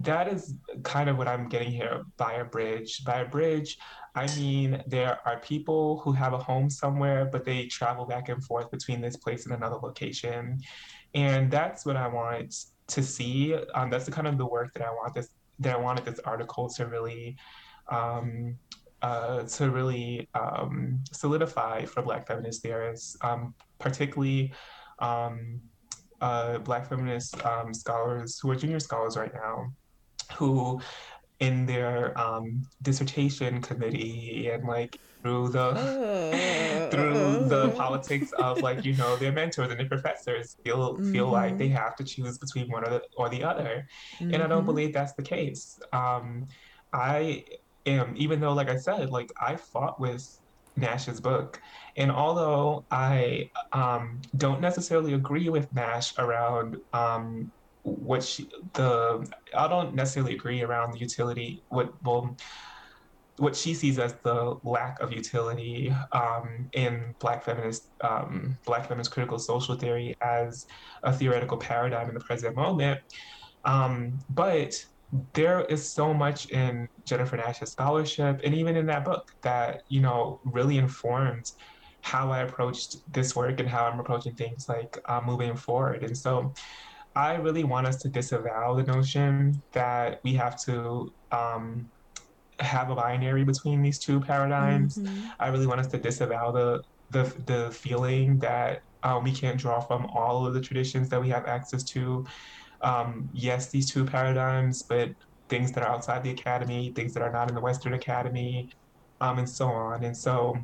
that is kind of what I'm getting here by a bridge. By a bridge, I mean there are people who have a home somewhere, but they travel back and forth between this place and another location. And that's what I want to see. Um, that's the kind of the work that I want this that I wanted this article to really um, uh, to really um, solidify for Black feminist theorists, um, particularly um, uh, Black feminist um, scholars who are junior scholars right now, who in their um, dissertation committee and like through the through the politics of like you know their mentors and their professors feel mm-hmm. feel like they have to choose between one or the, or the other mm-hmm. and i don't mm-hmm. believe that's the case um, i am even though like i said like i fought with nash's book and although i um, don't necessarily agree with nash around um, what she the I don't necessarily agree around the utility what well what she sees as the lack of utility um, in Black feminist um, Black feminist critical social theory as a theoretical paradigm in the present moment. Um, but there is so much in Jennifer Nash's scholarship and even in that book that you know really informed how I approached this work and how I'm approaching things like uh, moving forward. And so I really want us to disavow the notion that we have to um, have a binary between these two paradigms. Mm-hmm. I really want us to disavow the the, the feeling that um, we can't draw from all of the traditions that we have access to. Um, yes, these two paradigms, but things that are outside the academy, things that are not in the Western Academy, um, and so on. And so,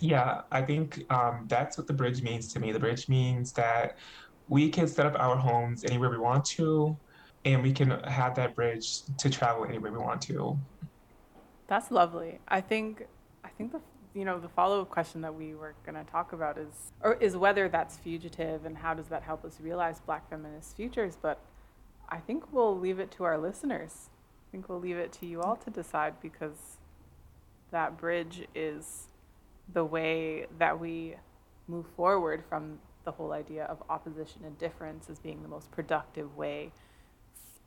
yeah, I think um, that's what the bridge means to me. The bridge means that we can set up our homes anywhere we want to, and we can have that bridge to travel anywhere we want to. That's lovely. I think I think the you know the follow up question that we were going to talk about is or is whether that's fugitive and how does that help us realize Black feminist futures. But I think we'll leave it to our listeners. I think we'll leave it to you all to decide because that bridge is the way that we move forward from the whole idea of opposition and difference as being the most productive way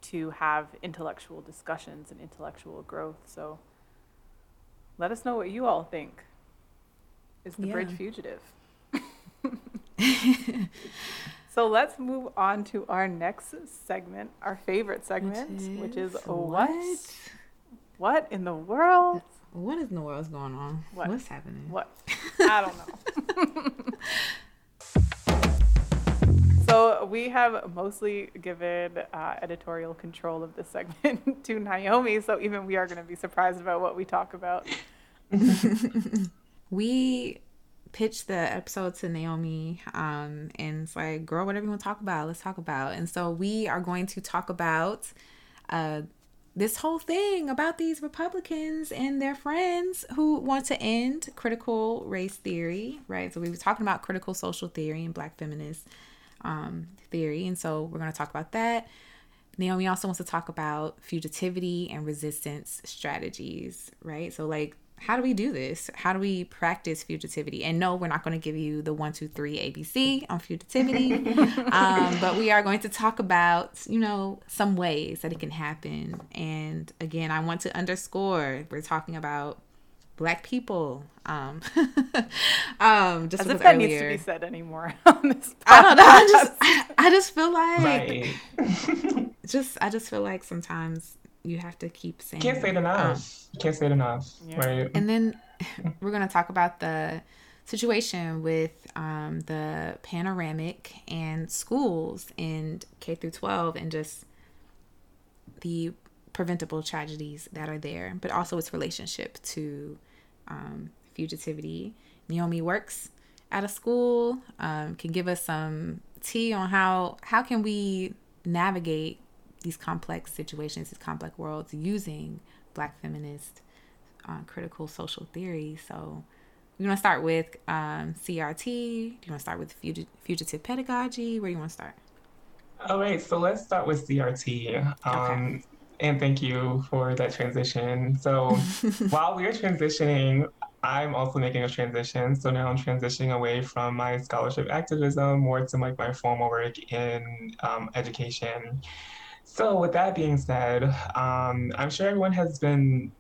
to have intellectual discussions and intellectual growth. So let us know what you all think. Is the yeah. bridge fugitive? so let's move on to our next segment, our favorite segment, which is, which is what? what? What in the world? What in the world is going on? What? What's happening? What? I don't know. So we have mostly given uh, editorial control of this segment to Naomi. So even we are going to be surprised about what we talk about. we pitched the episode to Naomi um, and it's like, girl, whatever you want to talk about, let's talk about. And so we are going to talk about uh, this whole thing about these Republicans and their friends who want to end critical race theory, right? So we were talking about critical social theory and black feminists um, theory. And so we're going to talk about that. Naomi also wants to talk about fugitivity and resistance strategies, right? So, like, how do we do this? How do we practice fugitivity? And no, we're not going to give you the one, two, three ABC on fugitivity, um, but we are going to talk about, you know, some ways that it can happen. And again, I want to underscore we're talking about black people. Um, um just as if that earlier, needs to be said anymore. I don't know. I just, I, I just feel like, right. just, I just feel like sometimes you have to keep saying. Can't say it enough. Um, Can't say it enough. Yeah. Right. And then we're gonna talk about the situation with um, the panoramic and schools in K through 12 and just the preventable tragedies that are there, but also its relationship to um, fugitivity. Naomi works at a school, um, can give us some tea on how how can we navigate these complex situations, these complex worlds using Black feminist uh, critical social theory. So you want to start with um, CRT? Do you want to start with fugitive pedagogy? Where do you want to start? All right, so let's start with CRT. Um, okay. And thank you for that transition. So while we're transitioning, I'm also making a transition. So now I'm transitioning away from my scholarship activism more to like my formal work in um, education. So, with that being said, um, I'm sure everyone has been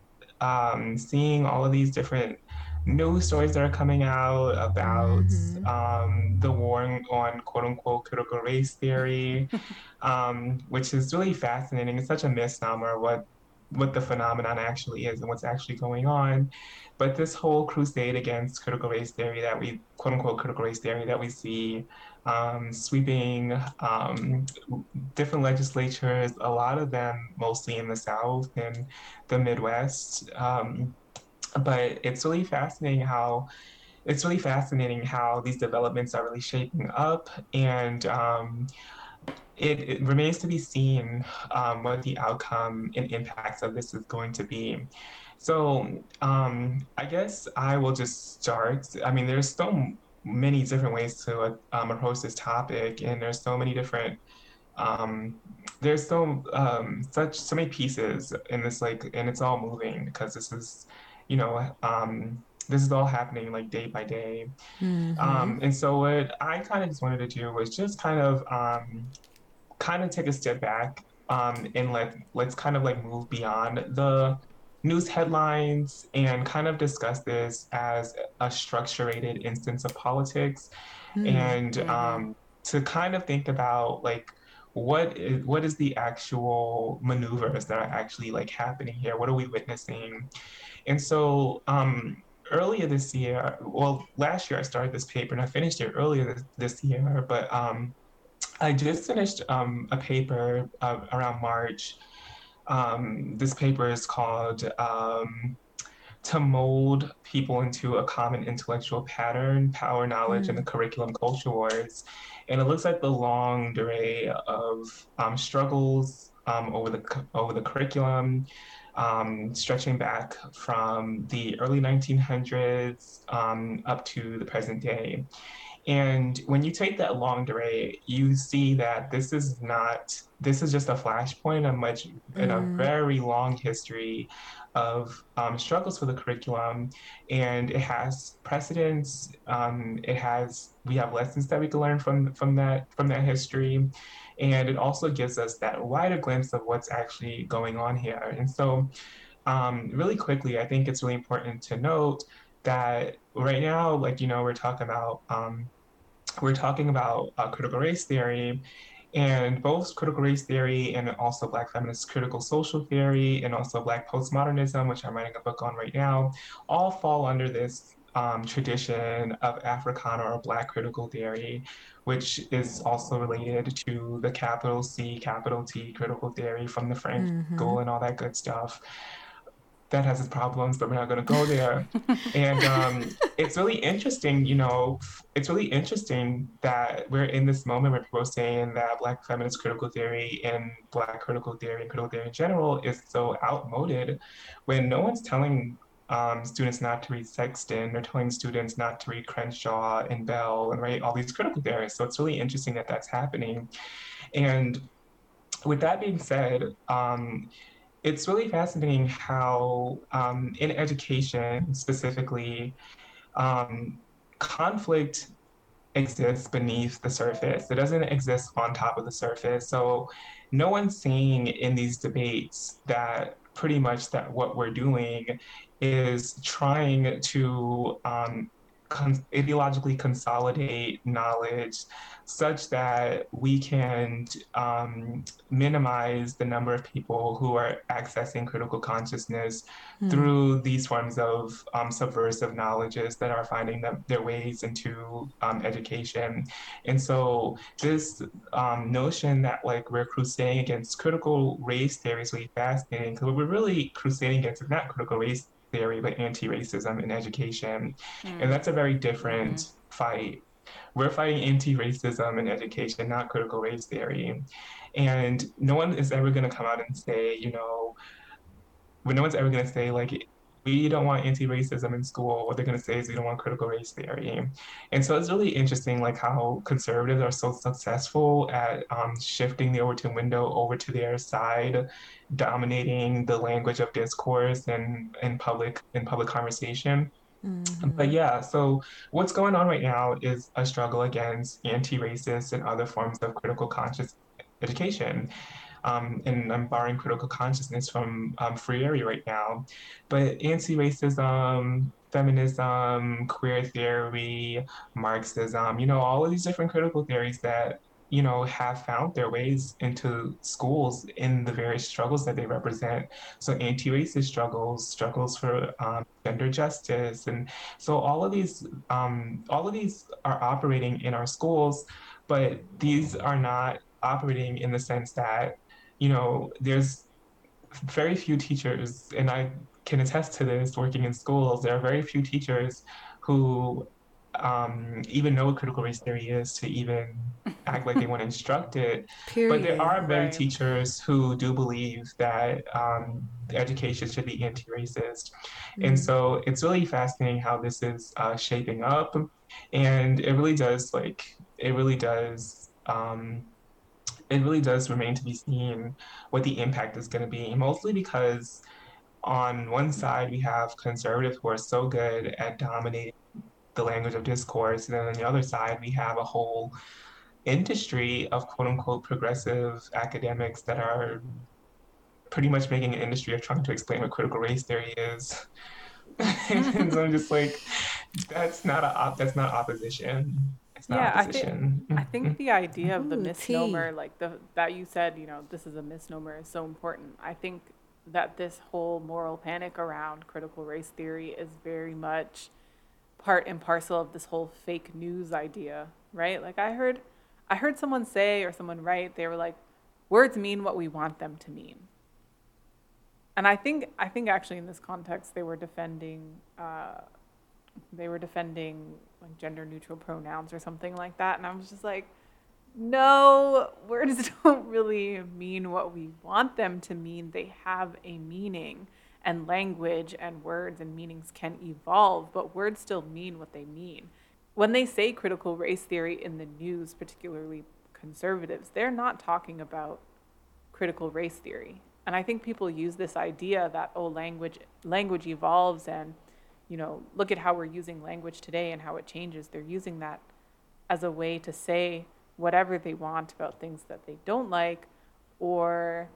um, seeing all of these different news stories that are coming out about mm-hmm. um, the war on quote unquote critical race theory, um, which is really fascinating. It's such a misnomer what what the phenomenon actually is and what's actually going on. But this whole crusade against critical race theory that we quote unquote critical race theory that we see um, sweeping um, different legislatures, a lot of them mostly in the South and the Midwest. But it's really fascinating how it's really fascinating how these developments are really shaping up and um, it, it, remains to be seen um, what the outcome and impacts of this is going to be. So um, I guess I will just start. I mean, there's so many different ways to um, approach this topic, and there's so many different. Um, there's so um, such so many pieces in this like, and it's all moving because this is, you know, um, this is all happening like day by day. Mm-hmm. Um, and so what I kind of just wanted to do was just kind of um, kind of take a step back um, and let let's kind of like move beyond the news headlines and kind of discuss this as a structured instance of politics mm-hmm. and um, to kind of think about like what is what is the actual maneuvers that are actually like happening here what are we witnessing and so um, earlier this year well last year i started this paper and i finished it earlier this, this year but um, i just finished um, a paper uh, around march um, this paper is called um, To Mold People into a Common Intellectual Pattern Power, Knowledge, mm. and the Curriculum Culture Wars. And it looks at the long array of um, struggles um, over, the, over the curriculum, um, stretching back from the early 1900s um, up to the present day. And when you take that long array, you see that this is not, this is just a flashpoint a much, mm. in a mm. very long history of um, struggles for the curriculum. And it has precedents. Um, it has, we have lessons that we can learn from, from that, from that history. And it also gives us that wider glimpse of what's actually going on here. And so, um, really quickly, I think it's really important to note that right now, like, you know, we're talking about um, we're talking about uh, critical race theory, and both critical race theory and also Black feminist critical social theory and also Black postmodernism, which I'm writing a book on right now, all fall under this um, tradition of Africana or Black critical theory, which is also related to the capital C, capital T critical theory from the French mm-hmm. school and all that good stuff that has its problems, but we're not going to go there. and um, it's really interesting, you know, it's really interesting that we're in this moment where people are saying that Black feminist critical theory and Black critical theory and critical theory in general is so outmoded when no one's telling um, students not to read Sexton, they're telling students not to read Crenshaw and Bell and write all these critical theorists. So it's really interesting that that's happening. And with that being said, um, it's really fascinating how um, in education specifically, um, conflict exists beneath the surface. It doesn't exist on top of the surface. So no one's saying in these debates that pretty much that what we're doing is trying to um, con- ideologically consolidate knowledge such that we can um, minimize the number of people who are accessing critical consciousness mm. through these forms of um, subversive knowledges that are finding them, their ways into um, education. And so this um, notion that like we're crusading against critical race theory is really fascinating because what we're really crusading against is not critical race theory, but anti-racism in education. Mm. And that's a very different mm. fight we're fighting anti-racism in education, not critical race theory. And no one is ever going to come out and say, you know, when no one's ever going to say like we don't want anti-racism in school. What they're going to say is we don't want critical race theory. And so it's really interesting, like how conservatives are so successful at um, shifting the Overton window over to their side, dominating the language of discourse and in public in public conversation. Mm-hmm. But yeah, so what's going on right now is a struggle against anti racist and other forms of critical conscious education. Um, and I'm borrowing critical consciousness from um, Freire right now. But anti racism, feminism, queer theory, Marxism, you know, all of these different critical theories that you know, have found their ways into schools in the various struggles that they represent. So anti-racist struggles, struggles for um, gender justice, and so all of these, um, all of these are operating in our schools, but these are not operating in the sense that, you know, there's very few teachers, and I can attest to this working in schools. There are very few teachers who um, even know what critical race theory is to even act like they want to instruct it. Period. But there are very right. teachers who do believe that um, education should be anti-racist, mm-hmm. and so it's really fascinating how this is uh, shaping up, and it really does like it really does. Um, it really does remain to be seen what the impact is going to be, mostly because on one side we have conservatives who are so good at dominating the language of discourse. And then on the other side, we have a whole industry of quote unquote progressive academics that are pretty much making an industry of trying to explain what critical race theory is. and so I'm just like, that's not a that's not opposition. Not yeah, opposition. I think I think mm-hmm. the idea of the Ooh, misnomer, tea. like the that you said, you know, this is a misnomer, is so important. I think that this whole moral panic around critical race theory is very much part and parcel of this whole fake news idea, right? Like I heard I heard someone say or someone write, they were like, words mean what we want them to mean. And I think I think actually in this context they were defending uh, they were defending like gender neutral pronouns or something like that. And I was just like, no, words don't really mean what we want them to mean. They have a meaning and language and words and meanings can evolve, but words still mean what they mean. When they say critical race theory in the news, particularly conservatives, they're not talking about critical race theory. And I think people use this idea that oh language language evolves and you know, look at how we're using language today and how it changes. They're using that as a way to say whatever they want about things that they don't like or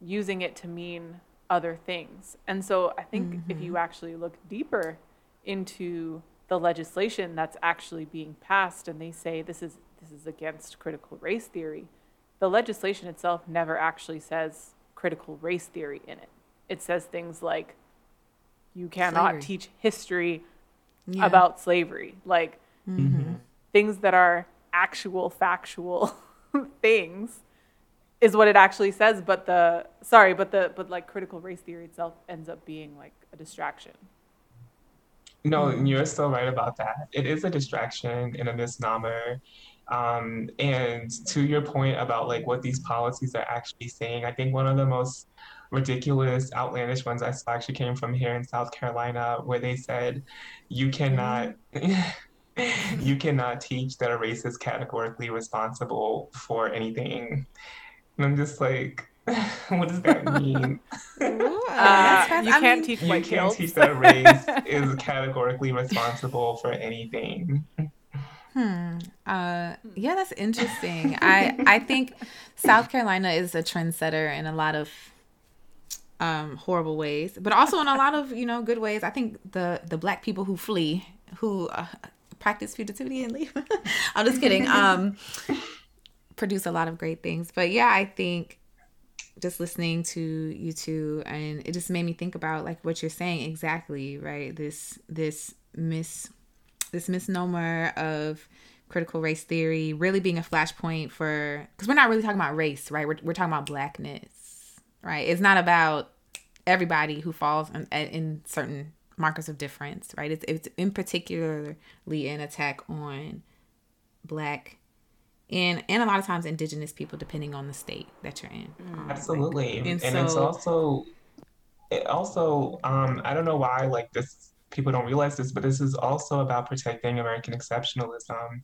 using it to mean other things. And so I think mm-hmm. if you mm-hmm. actually look deeper into the legislation that's actually being passed and they say this is this is against critical race theory, the legislation itself never actually says critical race theory in it. It says things like you cannot slavery. teach history yeah. about slavery, like mm-hmm. things that are actual factual things is what it actually says but the sorry but the but like critical race theory itself ends up being like a distraction no you're so right about that it is a distraction and a misnomer um, and to your point about like what these policies are actually saying i think one of the most ridiculous outlandish ones i saw actually came from here in south carolina where they said you cannot you cannot teach that a race is categorically responsible for anything and I'm just like, what does that mean? Ooh, uh, you can't mean, teach white You can't teach that a race is categorically responsible for anything. Hmm. Uh, yeah, that's interesting. I I think South Carolina is a trendsetter in a lot of um, horrible ways, but also in a lot of you know good ways. I think the the black people who flee, who uh, practice fugitivity and leave. I'm just kidding. Um, produce a lot of great things, but yeah, I think just listening to you two, and it just made me think about like what you're saying exactly, right? This this miss this misnomer of critical race theory really being a flashpoint for because we're not really talking about race right we're, we're talking about blackness right it's not about everybody who falls in, in certain markers of difference right it's, it's in particularly an attack on black and and a lot of times indigenous people depending on the state that you're in um, absolutely and, and so, it's also it also um i don't know why like this people don't realize this, but this is also about protecting American exceptionalism.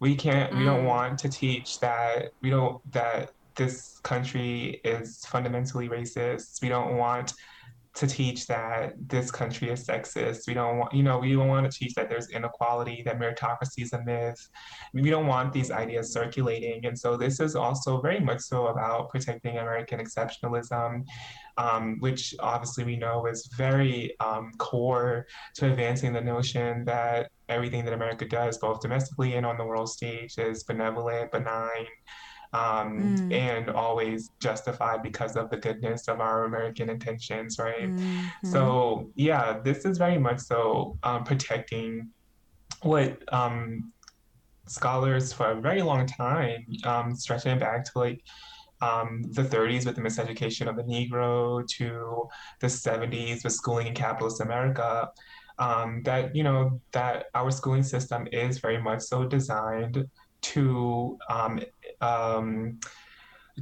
We can't, mm. we don't mm. want to teach that we don't, that this country is fundamentally racist. We don't want to teach that this country is sexist. We don't want, you know, we don't want to teach that there's inequality, that meritocracy is a myth. We don't want these ideas circulating. And so this is also very much so about protecting American exceptionalism, um, which obviously we know is very um, core to advancing the notion that everything that America does, both domestically and on the world stage, is benevolent, benign, um, mm. and always justified because of the goodness of our American intentions, right? Mm-hmm. So, yeah, this is very much so um, protecting what um, scholars for a very long time, um, stretching back to like um, the 30s with the miseducation of the Negro to the 70s with schooling in capitalist America. Um, that you know that our schooling system is very much so designed to um, um,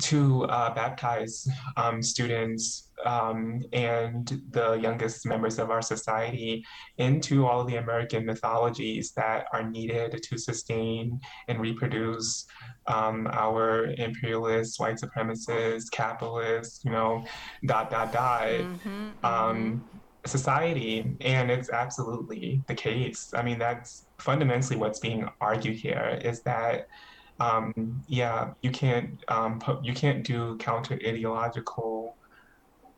to uh, baptize um, students um, and the youngest members of our society into all of the American mythologies that are needed to sustain and reproduce um, our imperialist, white supremacist, capitalist, you know, dot, dot, dot. Mm-hmm, mm-hmm. Society, and it's absolutely the case. I mean, that's fundamentally what's being argued here is that um, yeah, you can't um, you can't do counter ideological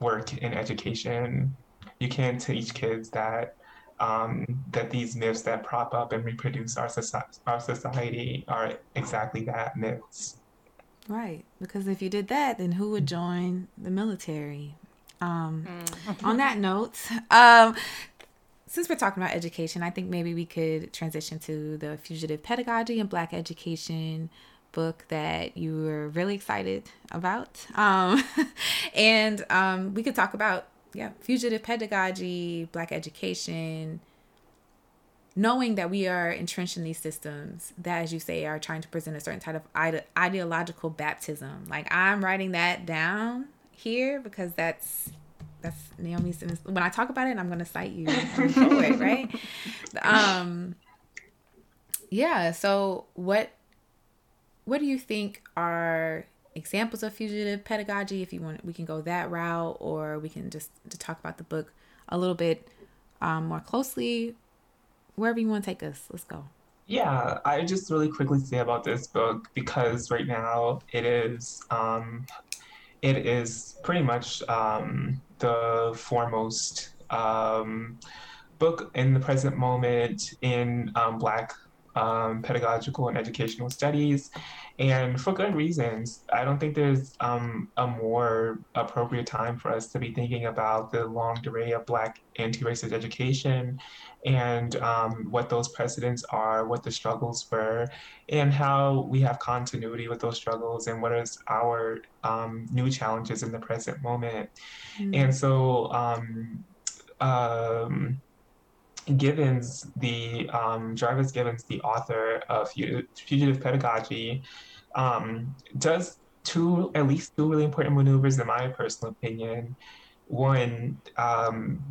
work in education. You can't teach kids that um, that these myths that prop up and reproduce our society, our society are exactly that myths. Right, because if you did that, then who would join the military? Um, mm. on that note, um, since we're talking about education, I think maybe we could transition to the Fugitive Pedagogy and Black Education book that you were really excited about. Um, and um, we could talk about, yeah, fugitive pedagogy, Black education, knowing that we are entrenched in these systems that, as you say, are trying to present a certain type of ide- ideological baptism. Like, I'm writing that down here because that's that's Naomi's. When I talk about it, I'm going to cite you forward, right? Um, yeah. So what what do you think are examples of fugitive pedagogy? If you want, we can go that route, or we can just to talk about the book a little bit um, more closely. Wherever you want to take us, let's go. Yeah, I just really quickly say about this book because right now it is um, it is pretty much um, the foremost um, book in the present moment in um, Black um, pedagogical and educational studies, and for good reasons. I don't think there's um, a more appropriate time for us to be thinking about the longue durée of Black anti-racist education and um, what those precedents are, what the struggles were, and how we have continuity with those struggles and what is our um, new challenges in the present moment. Mm-hmm. And so, um, um, Givens, the um, Jarvis Givens, the author of Fugitive Pedagogy, um, does two, at least two really important maneuvers, in my personal opinion. One, um,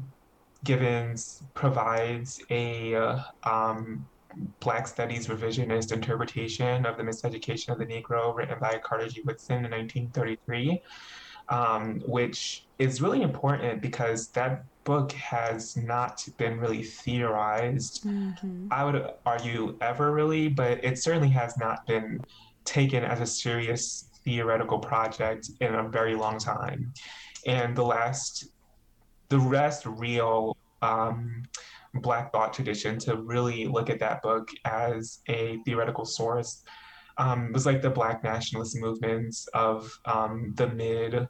Givens provides a um, Black Studies revisionist interpretation of the miseducation of the Negro written by Carter G. Woodson in 1933. um, which is really important because that book has not been really theorized. Mm-hmm. I would argue ever really, but it certainly has not been taken as a serious theoretical project in a very long time. And the last, the rest real um, Black thought tradition to really look at that book as a theoretical source um, was like the Black nationalist movements of um, the mid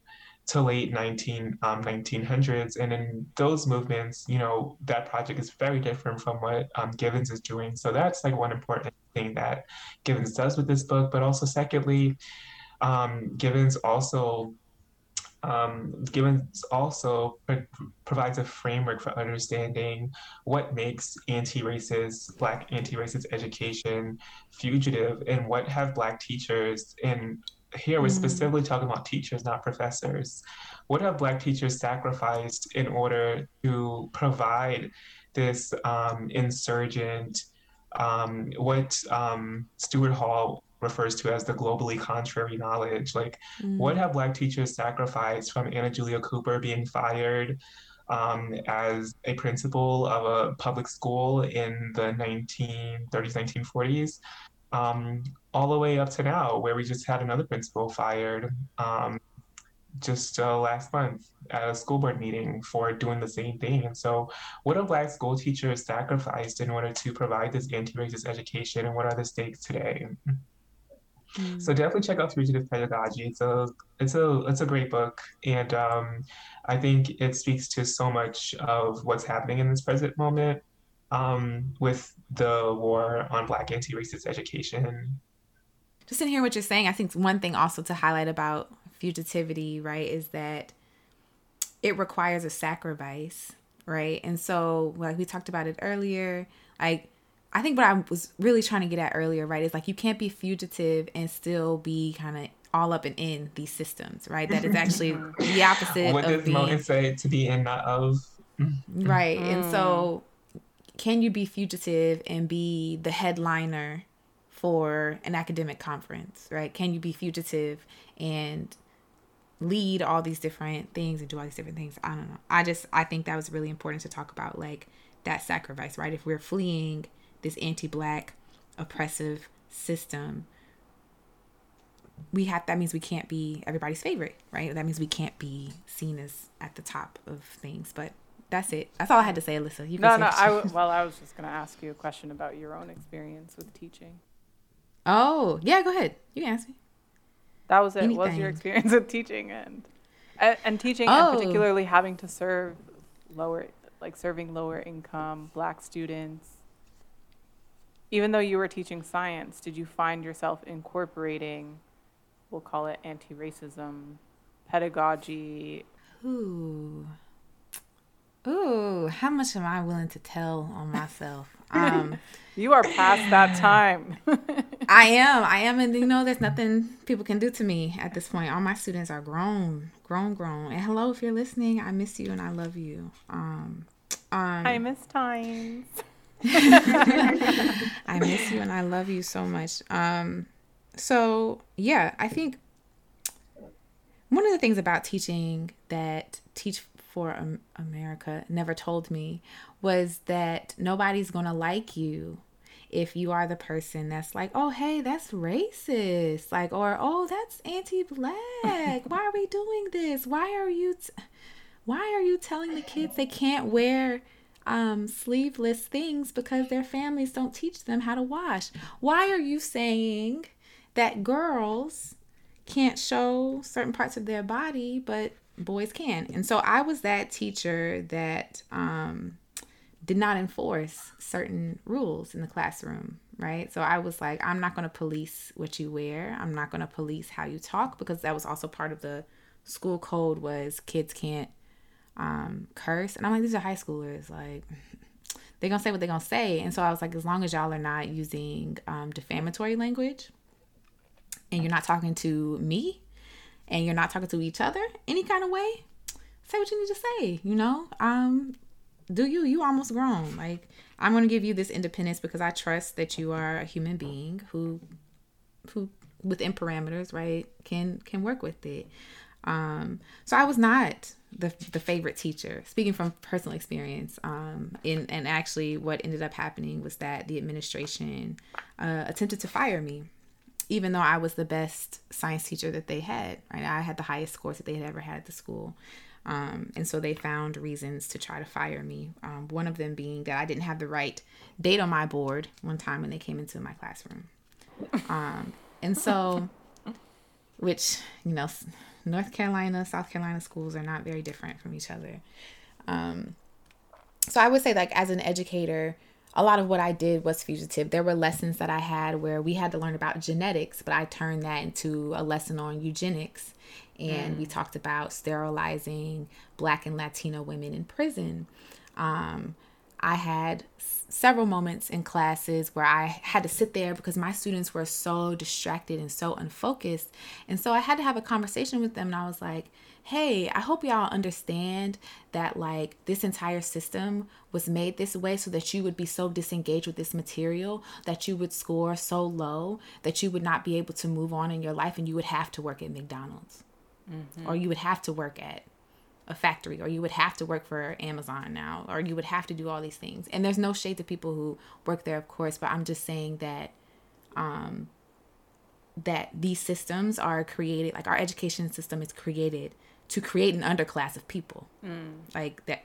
to late 19, um, 1900s. And in those movements, you know, that project is very different from what um, Givens is doing. So that's like one important thing that Givens does with this book. But also, secondly, um, Givens also um, Givens also pro- provides a framework for understanding what makes anti-racist, Black anti-racist education fugitive, and what have Black teachers, and here we're mm. specifically talking about teachers, not professors. What have Black teachers sacrificed in order to provide this um, insurgent, um, what um, Stuart Hall refers to as the globally contrary knowledge. Like, mm. what have Black teachers sacrificed from Anna Julia Cooper being fired um, as a principal of a public school in the 1930s, 1940s, um, all the way up to now, where we just had another principal fired um, just uh, last month at a school board meeting for doing the same thing. And so, what have Black school teachers sacrificed in order to provide this anti racist education, and what are the stakes today? Mm. So definitely check out Fugitive Pedagogy. It's a it's a it's a great book, and um, I think it speaks to so much of what's happening in this present moment um, with the war on Black anti-racist education. Just in hear what you're saying, I think one thing also to highlight about fugitivity, right, is that it requires a sacrifice, right? And so, like we talked about it earlier, like I think what I was really trying to get at earlier, right, is like you can't be fugitive and still be kind of all up and in these systems, right? That is actually the opposite. What does Moten say? To be in, not of. Right, mm. and so can you be fugitive and be the headliner for an academic conference, right? Can you be fugitive and lead all these different things and do all these different things? I don't know. I just I think that was really important to talk about, like that sacrifice, right? If we're fleeing this anti-black oppressive system we have that means we can't be everybody's favorite right that means we can't be seen as at the top of things but that's it that's all i had to say alyssa you no no I w- well i was just going to ask you a question about your own experience with teaching oh yeah go ahead you can ask me that was it Anything. what was your experience with teaching and and, and teaching oh. and particularly having to serve lower like serving lower income black students even though you were teaching science, did you find yourself incorporating, we'll call it anti racism, pedagogy? Ooh. Ooh, how much am I willing to tell on myself? Um, you are past that time. I am. I am. And you know, there's nothing people can do to me at this point. All my students are grown, grown, grown. And hello, if you're listening, I miss you and I love you. Um, um, I miss times. I miss you and I love you so much. Um, so yeah, I think one of the things about teaching that Teach for America never told me was that nobody's gonna like you if you are the person that's like, oh, hey, that's racist, like, or oh, that's anti-black. Why are we doing this? Why are you, t- why are you telling the kids they can't wear um, sleeveless things because their families don't teach them how to wash. Why are you saying that girls can't show certain parts of their body, but boys can? And so I was that teacher that um, did not enforce certain rules in the classroom, right? So I was like, I'm not going to police what you wear. I'm not going to police how you talk because that was also part of the school code was kids can't um, curse. And I'm like, these are high schoolers. Like, they're going to say what they're going to say. And so I was like, as long as y'all are not using um, defamatory language and you're not talking to me and you're not talking to each other any kind of way, say what you need to say, you know? Um, do you? You almost grown. Like, I'm going to give you this independence because I trust that you are a human being who, who within parameters, right, can can work with it. Um, so I was not the, the favorite teacher. Speaking from personal experience, um, in, and actually what ended up happening was that the administration uh, attempted to fire me, even though I was the best science teacher that they had. Right, I had the highest scores that they had ever had at the school. Um, and so they found reasons to try to fire me. Um, one of them being that I didn't have the right date on my board one time when they came into my classroom. Um, and so, which, you know, North Carolina, South Carolina schools are not very different from each other. Um, so I would say, like, as an educator, a lot of what I did was fugitive. There were lessons that I had where we had to learn about genetics, but I turned that into a lesson on eugenics. And mm. we talked about sterilizing Black and Latino women in prison. Um, I had several moments in classes where I had to sit there because my students were so distracted and so unfocused. And so I had to have a conversation with them, and I was like, hey, I hope y'all understand that like this entire system was made this way so that you would be so disengaged with this material that you would score so low that you would not be able to move on in your life and you would have to work at McDonald's mm-hmm. or you would have to work at a factory or you would have to work for Amazon now or you would have to do all these things. And there's no shade to people who work there of course, but I'm just saying that um that these systems are created like our education system is created to create an underclass of people. Mm. Like that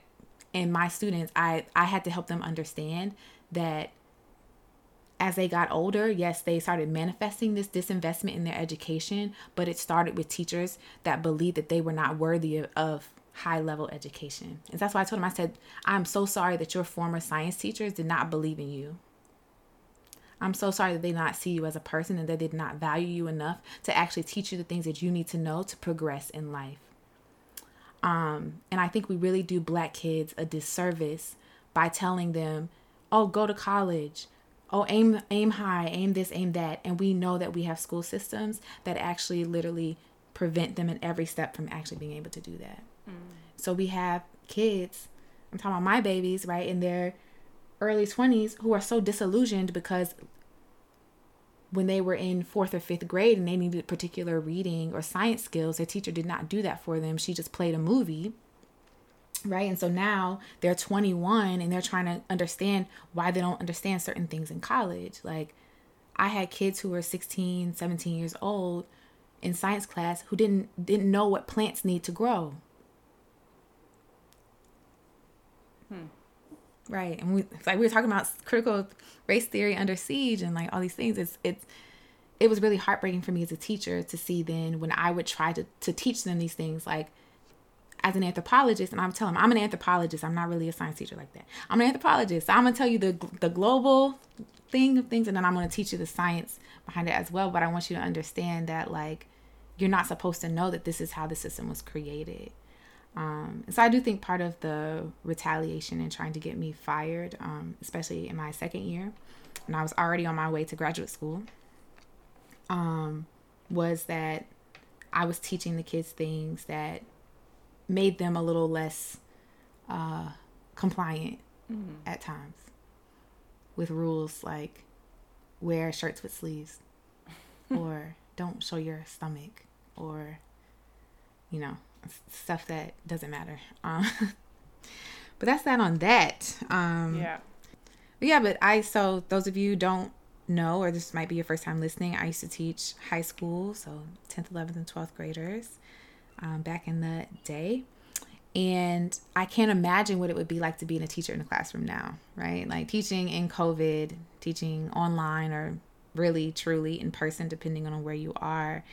and my students I I had to help them understand that as they got older, yes, they started manifesting this disinvestment in their education, but it started with teachers that believed that they were not worthy of, of high level education. And that's why I told him, I said, I'm so sorry that your former science teachers did not believe in you. I'm so sorry that they did not see you as a person and that they did not value you enough to actually teach you the things that you need to know to progress in life. Um, and I think we really do black kids a disservice by telling them, oh, go to college. Oh, aim aim high, aim this, aim that. And we know that we have school systems that actually literally prevent them in every step from actually being able to do that. So we have kids, I'm talking about my babies, right, in their early 20s who are so disillusioned because when they were in fourth or fifth grade and they needed particular reading or science skills, their teacher did not do that for them. She just played a movie. Right. And so now they're 21 and they're trying to understand why they don't understand certain things in college. Like, I had kids who were 16, 17 years old in science class who didn't didn't know what plants need to grow. Hmm. Right, and we like we were talking about critical race theory under siege and like all these things. It's it's it was really heartbreaking for me as a teacher to see then when I would try to to teach them these things like as an anthropologist, and I'm telling them I'm an anthropologist. I'm not really a science teacher like that. I'm an anthropologist. So I'm gonna tell you the the global thing of things, and then I'm gonna teach you the science behind it as well. But I want you to understand that like you're not supposed to know that this is how the system was created. Um, so I do think part of the retaliation and trying to get me fired, um, especially in my second year, and I was already on my way to graduate school, um, was that I was teaching the kids things that made them a little less uh, compliant mm-hmm. at times with rules like wear shirts with sleeves or don't show your stomach or you know stuff that doesn't matter. Um, but that's that on that. Um, yeah. But yeah, but I so those of you don't know, or this might be your first time listening, I used to teach high school, so 10th, 11th, and 12th graders um, back in the day. And I can't imagine what it would be like to be in a teacher in a classroom now, right? Like teaching in COVID, teaching online, or really, truly in person, depending on where you are.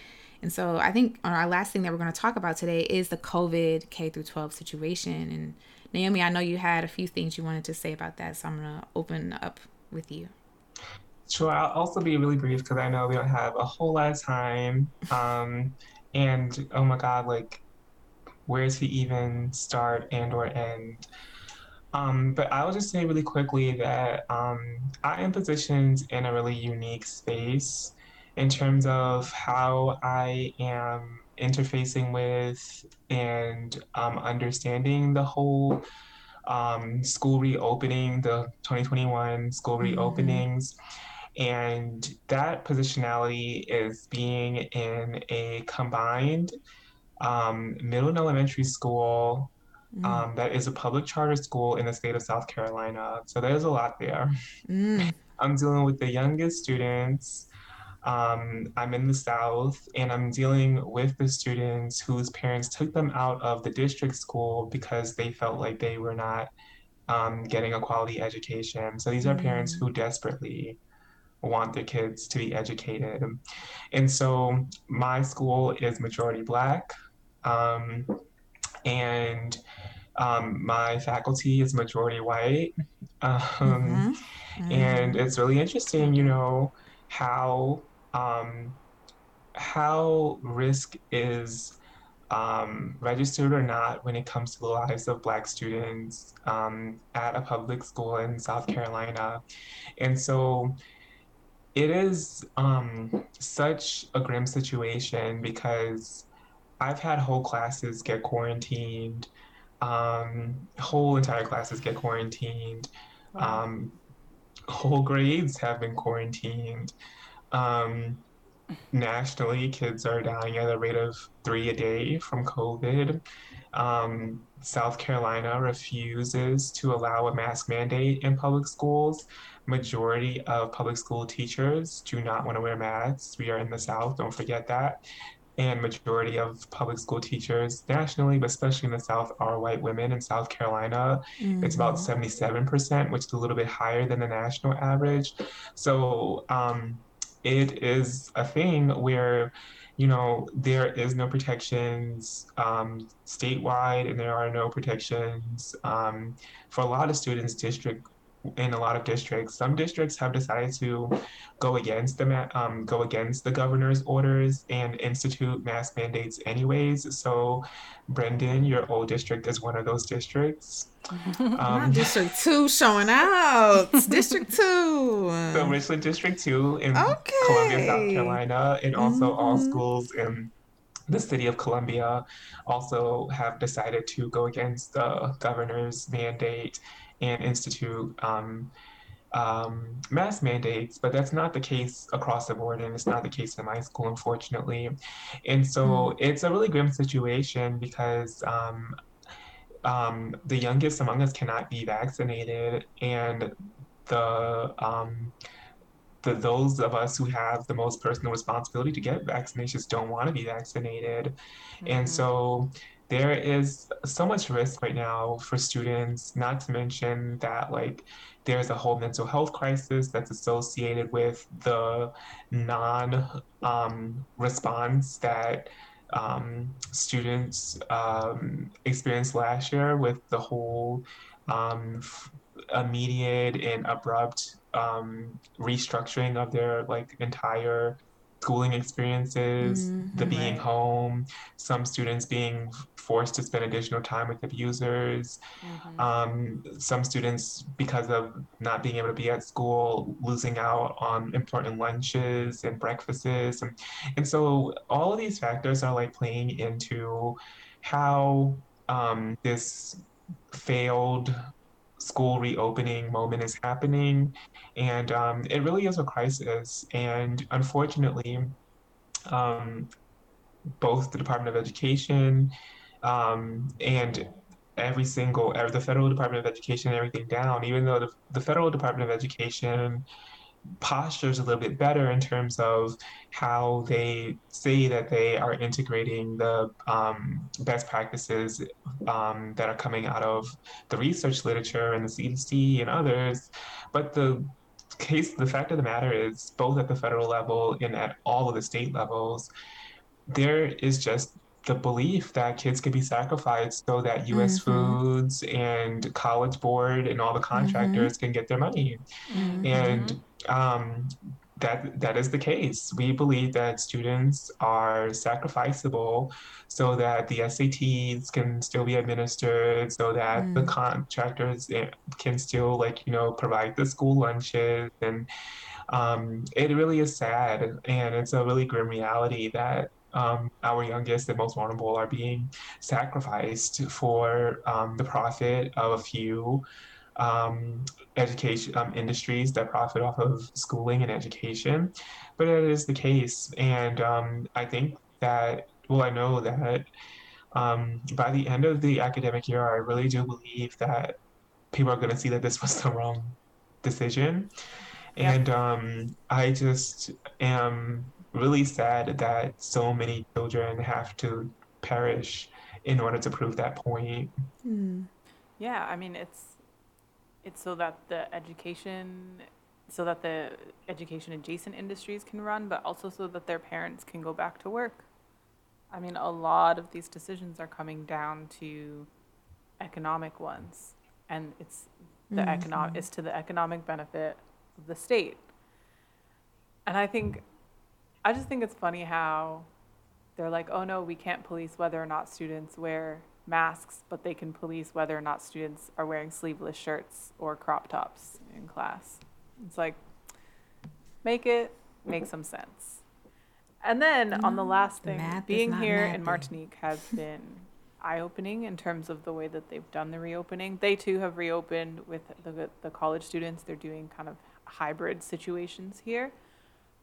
And so I think our last thing that we're going to talk about today is the COVID K through 12 situation. And Naomi, I know you had a few things you wanted to say about that, so I'm going to open up with you. Sure. I'll also be really brief because I know we don't have a whole lot of time. Um, and oh my God, like, where does he even start and or end? Um, but I'll just say really quickly that um, I am positioned in a really unique space in terms of how I am interfacing with and um, understanding the whole um, school reopening, the 2021 school mm-hmm. reopenings. And that positionality is being in a combined um, middle and elementary school. Mm. Um, that is a public charter school in the state of South Carolina. So there's a lot there. Mm. I'm dealing with the youngest students. Um, I'm in the South, and I'm dealing with the students whose parents took them out of the district school because they felt like they were not um, getting a quality education. So these are parents Mm. who desperately want their kids to be educated. And so my school is majority Black, um, and um, my faculty is majority white. Um, Mhm. and Mhm. it's really interesting, you know, how um, how risk is um, registered or not when it comes to the lives of Black students um, at a public school in South Carolina. And so it is um, such a grim situation because I've had whole classes get quarantined, um, whole entire classes get quarantined, Wow. um, whole grades have been quarantined. Um, nationally, kids are dying at a rate of three a day from COVID. Um, South Carolina refuses to allow a mask mandate in public schools. Majority of public school teachers do not want to wear masks. We are in the South, don't forget that. And majority of public school teachers nationally, but especially in the South, are white women. In South Carolina, it's about Mhm. 77%, which is a little bit higher than the national average. So um, it is a thing where, you know, there is no protections um, statewide, and there are no protections um, for a lot of students district in a lot of districts. Some districts have decided to go against the ma- um, go against the governor's orders and institute mask mandates anyways. So, Brendane, your old district is one of those districts. Um, District Two showing out. District Two. So Richland District 2 in Columbia, South Carolina, and also all Mhm. schools in the city of Columbia also have decided to go against the governor's mandate and institute um, um, mask mandates, but that's not the case across the board, and it's not the case in my school, unfortunately. And so it's a really grim situation because um, um, the youngest among us cannot be vaccinated, and the um, the those of us who have the most personal responsibility to get vaccinations don't want to be vaccinated. And Mhm. so there is so much risk right now for students, not to mention that like there's a whole mental health crisis that's associated with the non um, response that um, students um, experienced last year with the whole um, f- immediate and abrupt um, restructuring of their like entire schooling experiences, the Mhm. being Right. home, some students being forced to spend additional time with abusers, Mhm. um, some students, because of not being able to be at school, losing out on important lunches and breakfasts. And, and so all of these factors are like playing into how um, this failed school reopening moment is happening. And um, it really is a crisis. And unfortunately, um, both the Department of Education um, and every single, the federal Department of Education, everything down, even though the, the federal Department of Education postures a little bit better in terms of how they say that they are integrating the um, best practices um, that are coming out of the research literature and the CDC and others. But the case, the fact of the matter is, both at the federal level and at all of the state levels, there is just the belief that kids could be sacrificed so that U.S. Mhm. Foods and College Board and all the contractors can get their money Mhm. and um, that that is the case. We believe that students are sacrificable so that the SATs can still be administered, so that the Mm. contractors eh, can still like you know provide the school lunches, and um, it really is sad, and it's a really grim reality that. Um, our youngest and most vulnerable are being sacrificed for um, the profit of a few um, education um, industries that profit off of schooling and education, but it is the case, and um, I think that well, I know that um, by the end of the academic year, I really do believe that people are going to see that this was the wrong decision. Yeah. And um, I just am really sad that so many children have to perish in order to prove that point. Hmm. Yeah, I mean it's it's so that the education so that the education adjacent industries can run, but also so that their parents can go back to work. I mean, a lot of these decisions are coming down to economic ones, and it's the mm-hmm. economic it's to the economic benefit of the state. And I think, I just think it's funny how they're like, oh no, we can't police whether or not students wear masks, but they can police whether or not students are wearing sleeveless shirts or crop tops in class. It's like, make it make some sense. And then on the last thing, being here in. Martinique has been eye opening in terms of the way that they've done the reopening. They too have reopened with the, the college students. They're doing kind of hybrid situations here.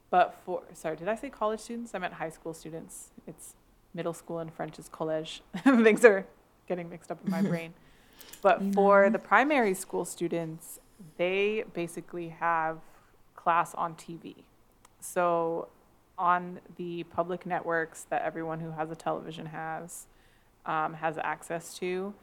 But for, sorry, did I say college students? I meant high school students. It's middle school and French is collège. Things are getting mixed up in my brain. But You for know. the primary school students, they basically have class on TV. So on the public networks that everyone who has a television has um, has access to,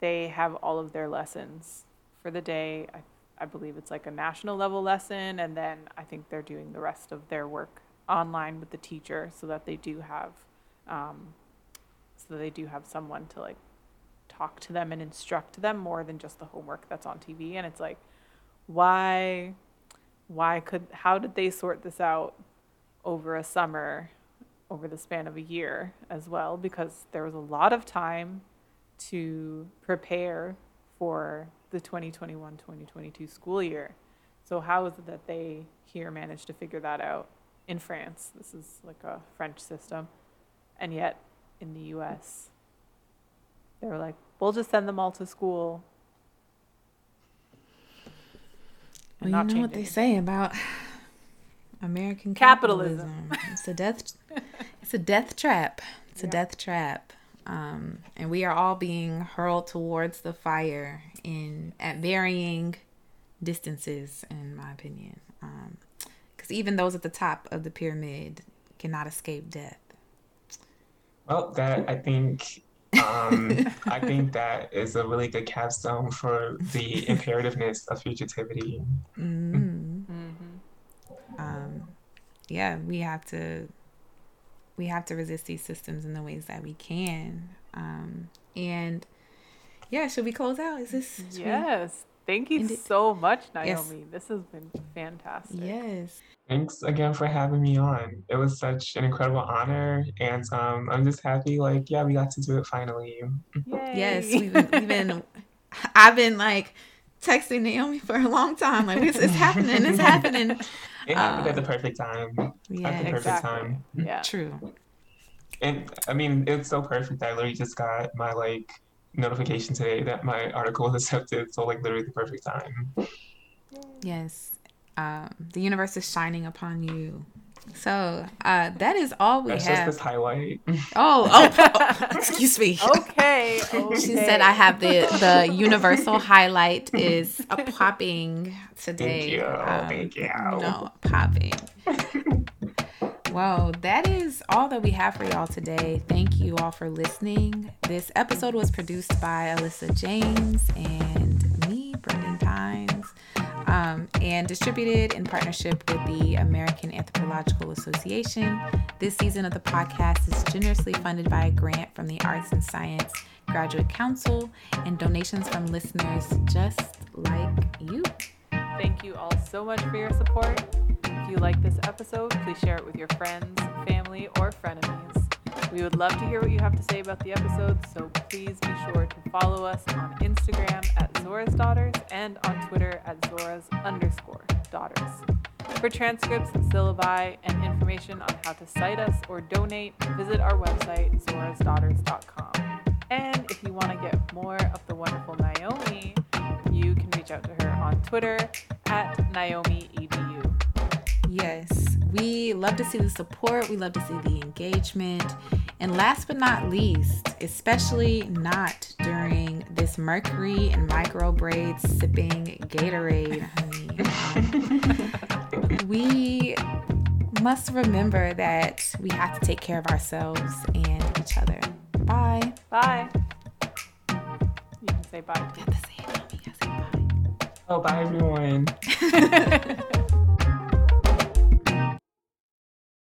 they have all of their lessons for the day. I, I believe it's like a national level lesson, and then I think they're doing the rest of their work online with the teacher, so that they do have, um, so that they do have someone to like talk to them and instruct them more than just the homework that's on TV. And it's like, why, why could, how did they sort this out over a summer, over the span of a year as well? Because there was a lot of time to prepare for the 2021 2022 school year. So, how is it that they here managed to figure that out in France? This is like a French system. And yet, in the US, they were like, we'll just send them all to school. Well, not you know what change they say about American Capitalism. capitalism. It's a death. It's a death trap. It's a death trap. Um, and we are all being hurled towards the fire in at varying distances, in my opinion. Because even those at the top of the pyramid cannot escape death. Well, that I think um, I think that is a really good capstone for the imperativeness of fugitivity. Mm. Mm-hmm. um, yeah, we have to we have to resist these systems in the ways that we can. Um, and yeah, should we close out? Is this should we- Yes. Thank you End it. so much, Yes. Naomi. This has been fantastic. Yes. Thanks again for having me on. It was such an incredible honor, and um, I'm just happy. Like, yeah, we got to do it finally. Yay. Yes, we've been, we've been I've been like texting Naomi for a long time. Like it's, it's happening, it's happening. It happened Uh, at the perfect time. Yeah, At the perfect exactly. time. Yeah. true. And I mean, it's so perfect. I literally just got my like notification today that my article was accepted. So like literally the perfect time. Yes. Um, the universe is shining upon you. So uh, that is all we That's just this highlight. Oh, oh, oh, excuse me. Okay. okay. She said I have the the universal highlight is a popping today. Thank you, Um, thank you. No, popping. Well, that is all that we have for y'all today. Thank you all for listening. This episode was produced by Alyssa James and me, Brendane Tynes, um, and distributed in partnership with the American Anthropological Association. This season of the podcast is generously funded by a grant from the Arts and Science Graduate Council and donations from listeners just like you. Thank you all so much for your support. If you like this episode, please share it with your friends, family, or frenemies. We would love to hear what you have to say about the episode, so please be sure to follow us on Instagram at Zora's Daughters and on Twitter at Zora's underscore daughters. For transcripts, syllabi, and information on how to cite us or donate, visit our website, zorasdaughters.com. And if you want to get more of the wonderful Naomi, you can reach out to her on Twitter at Naomi E EDU. Yes, we love to see the support. We love to see the engagement. And last but not least, especially not during this mercury and micro braids sipping Gatorade, honey, um, we must remember that we have to take care of ourselves and each other. Bye. Bye. You can say bye. You have to say it, mommy. You gotta say bye. Oh, bye everyone.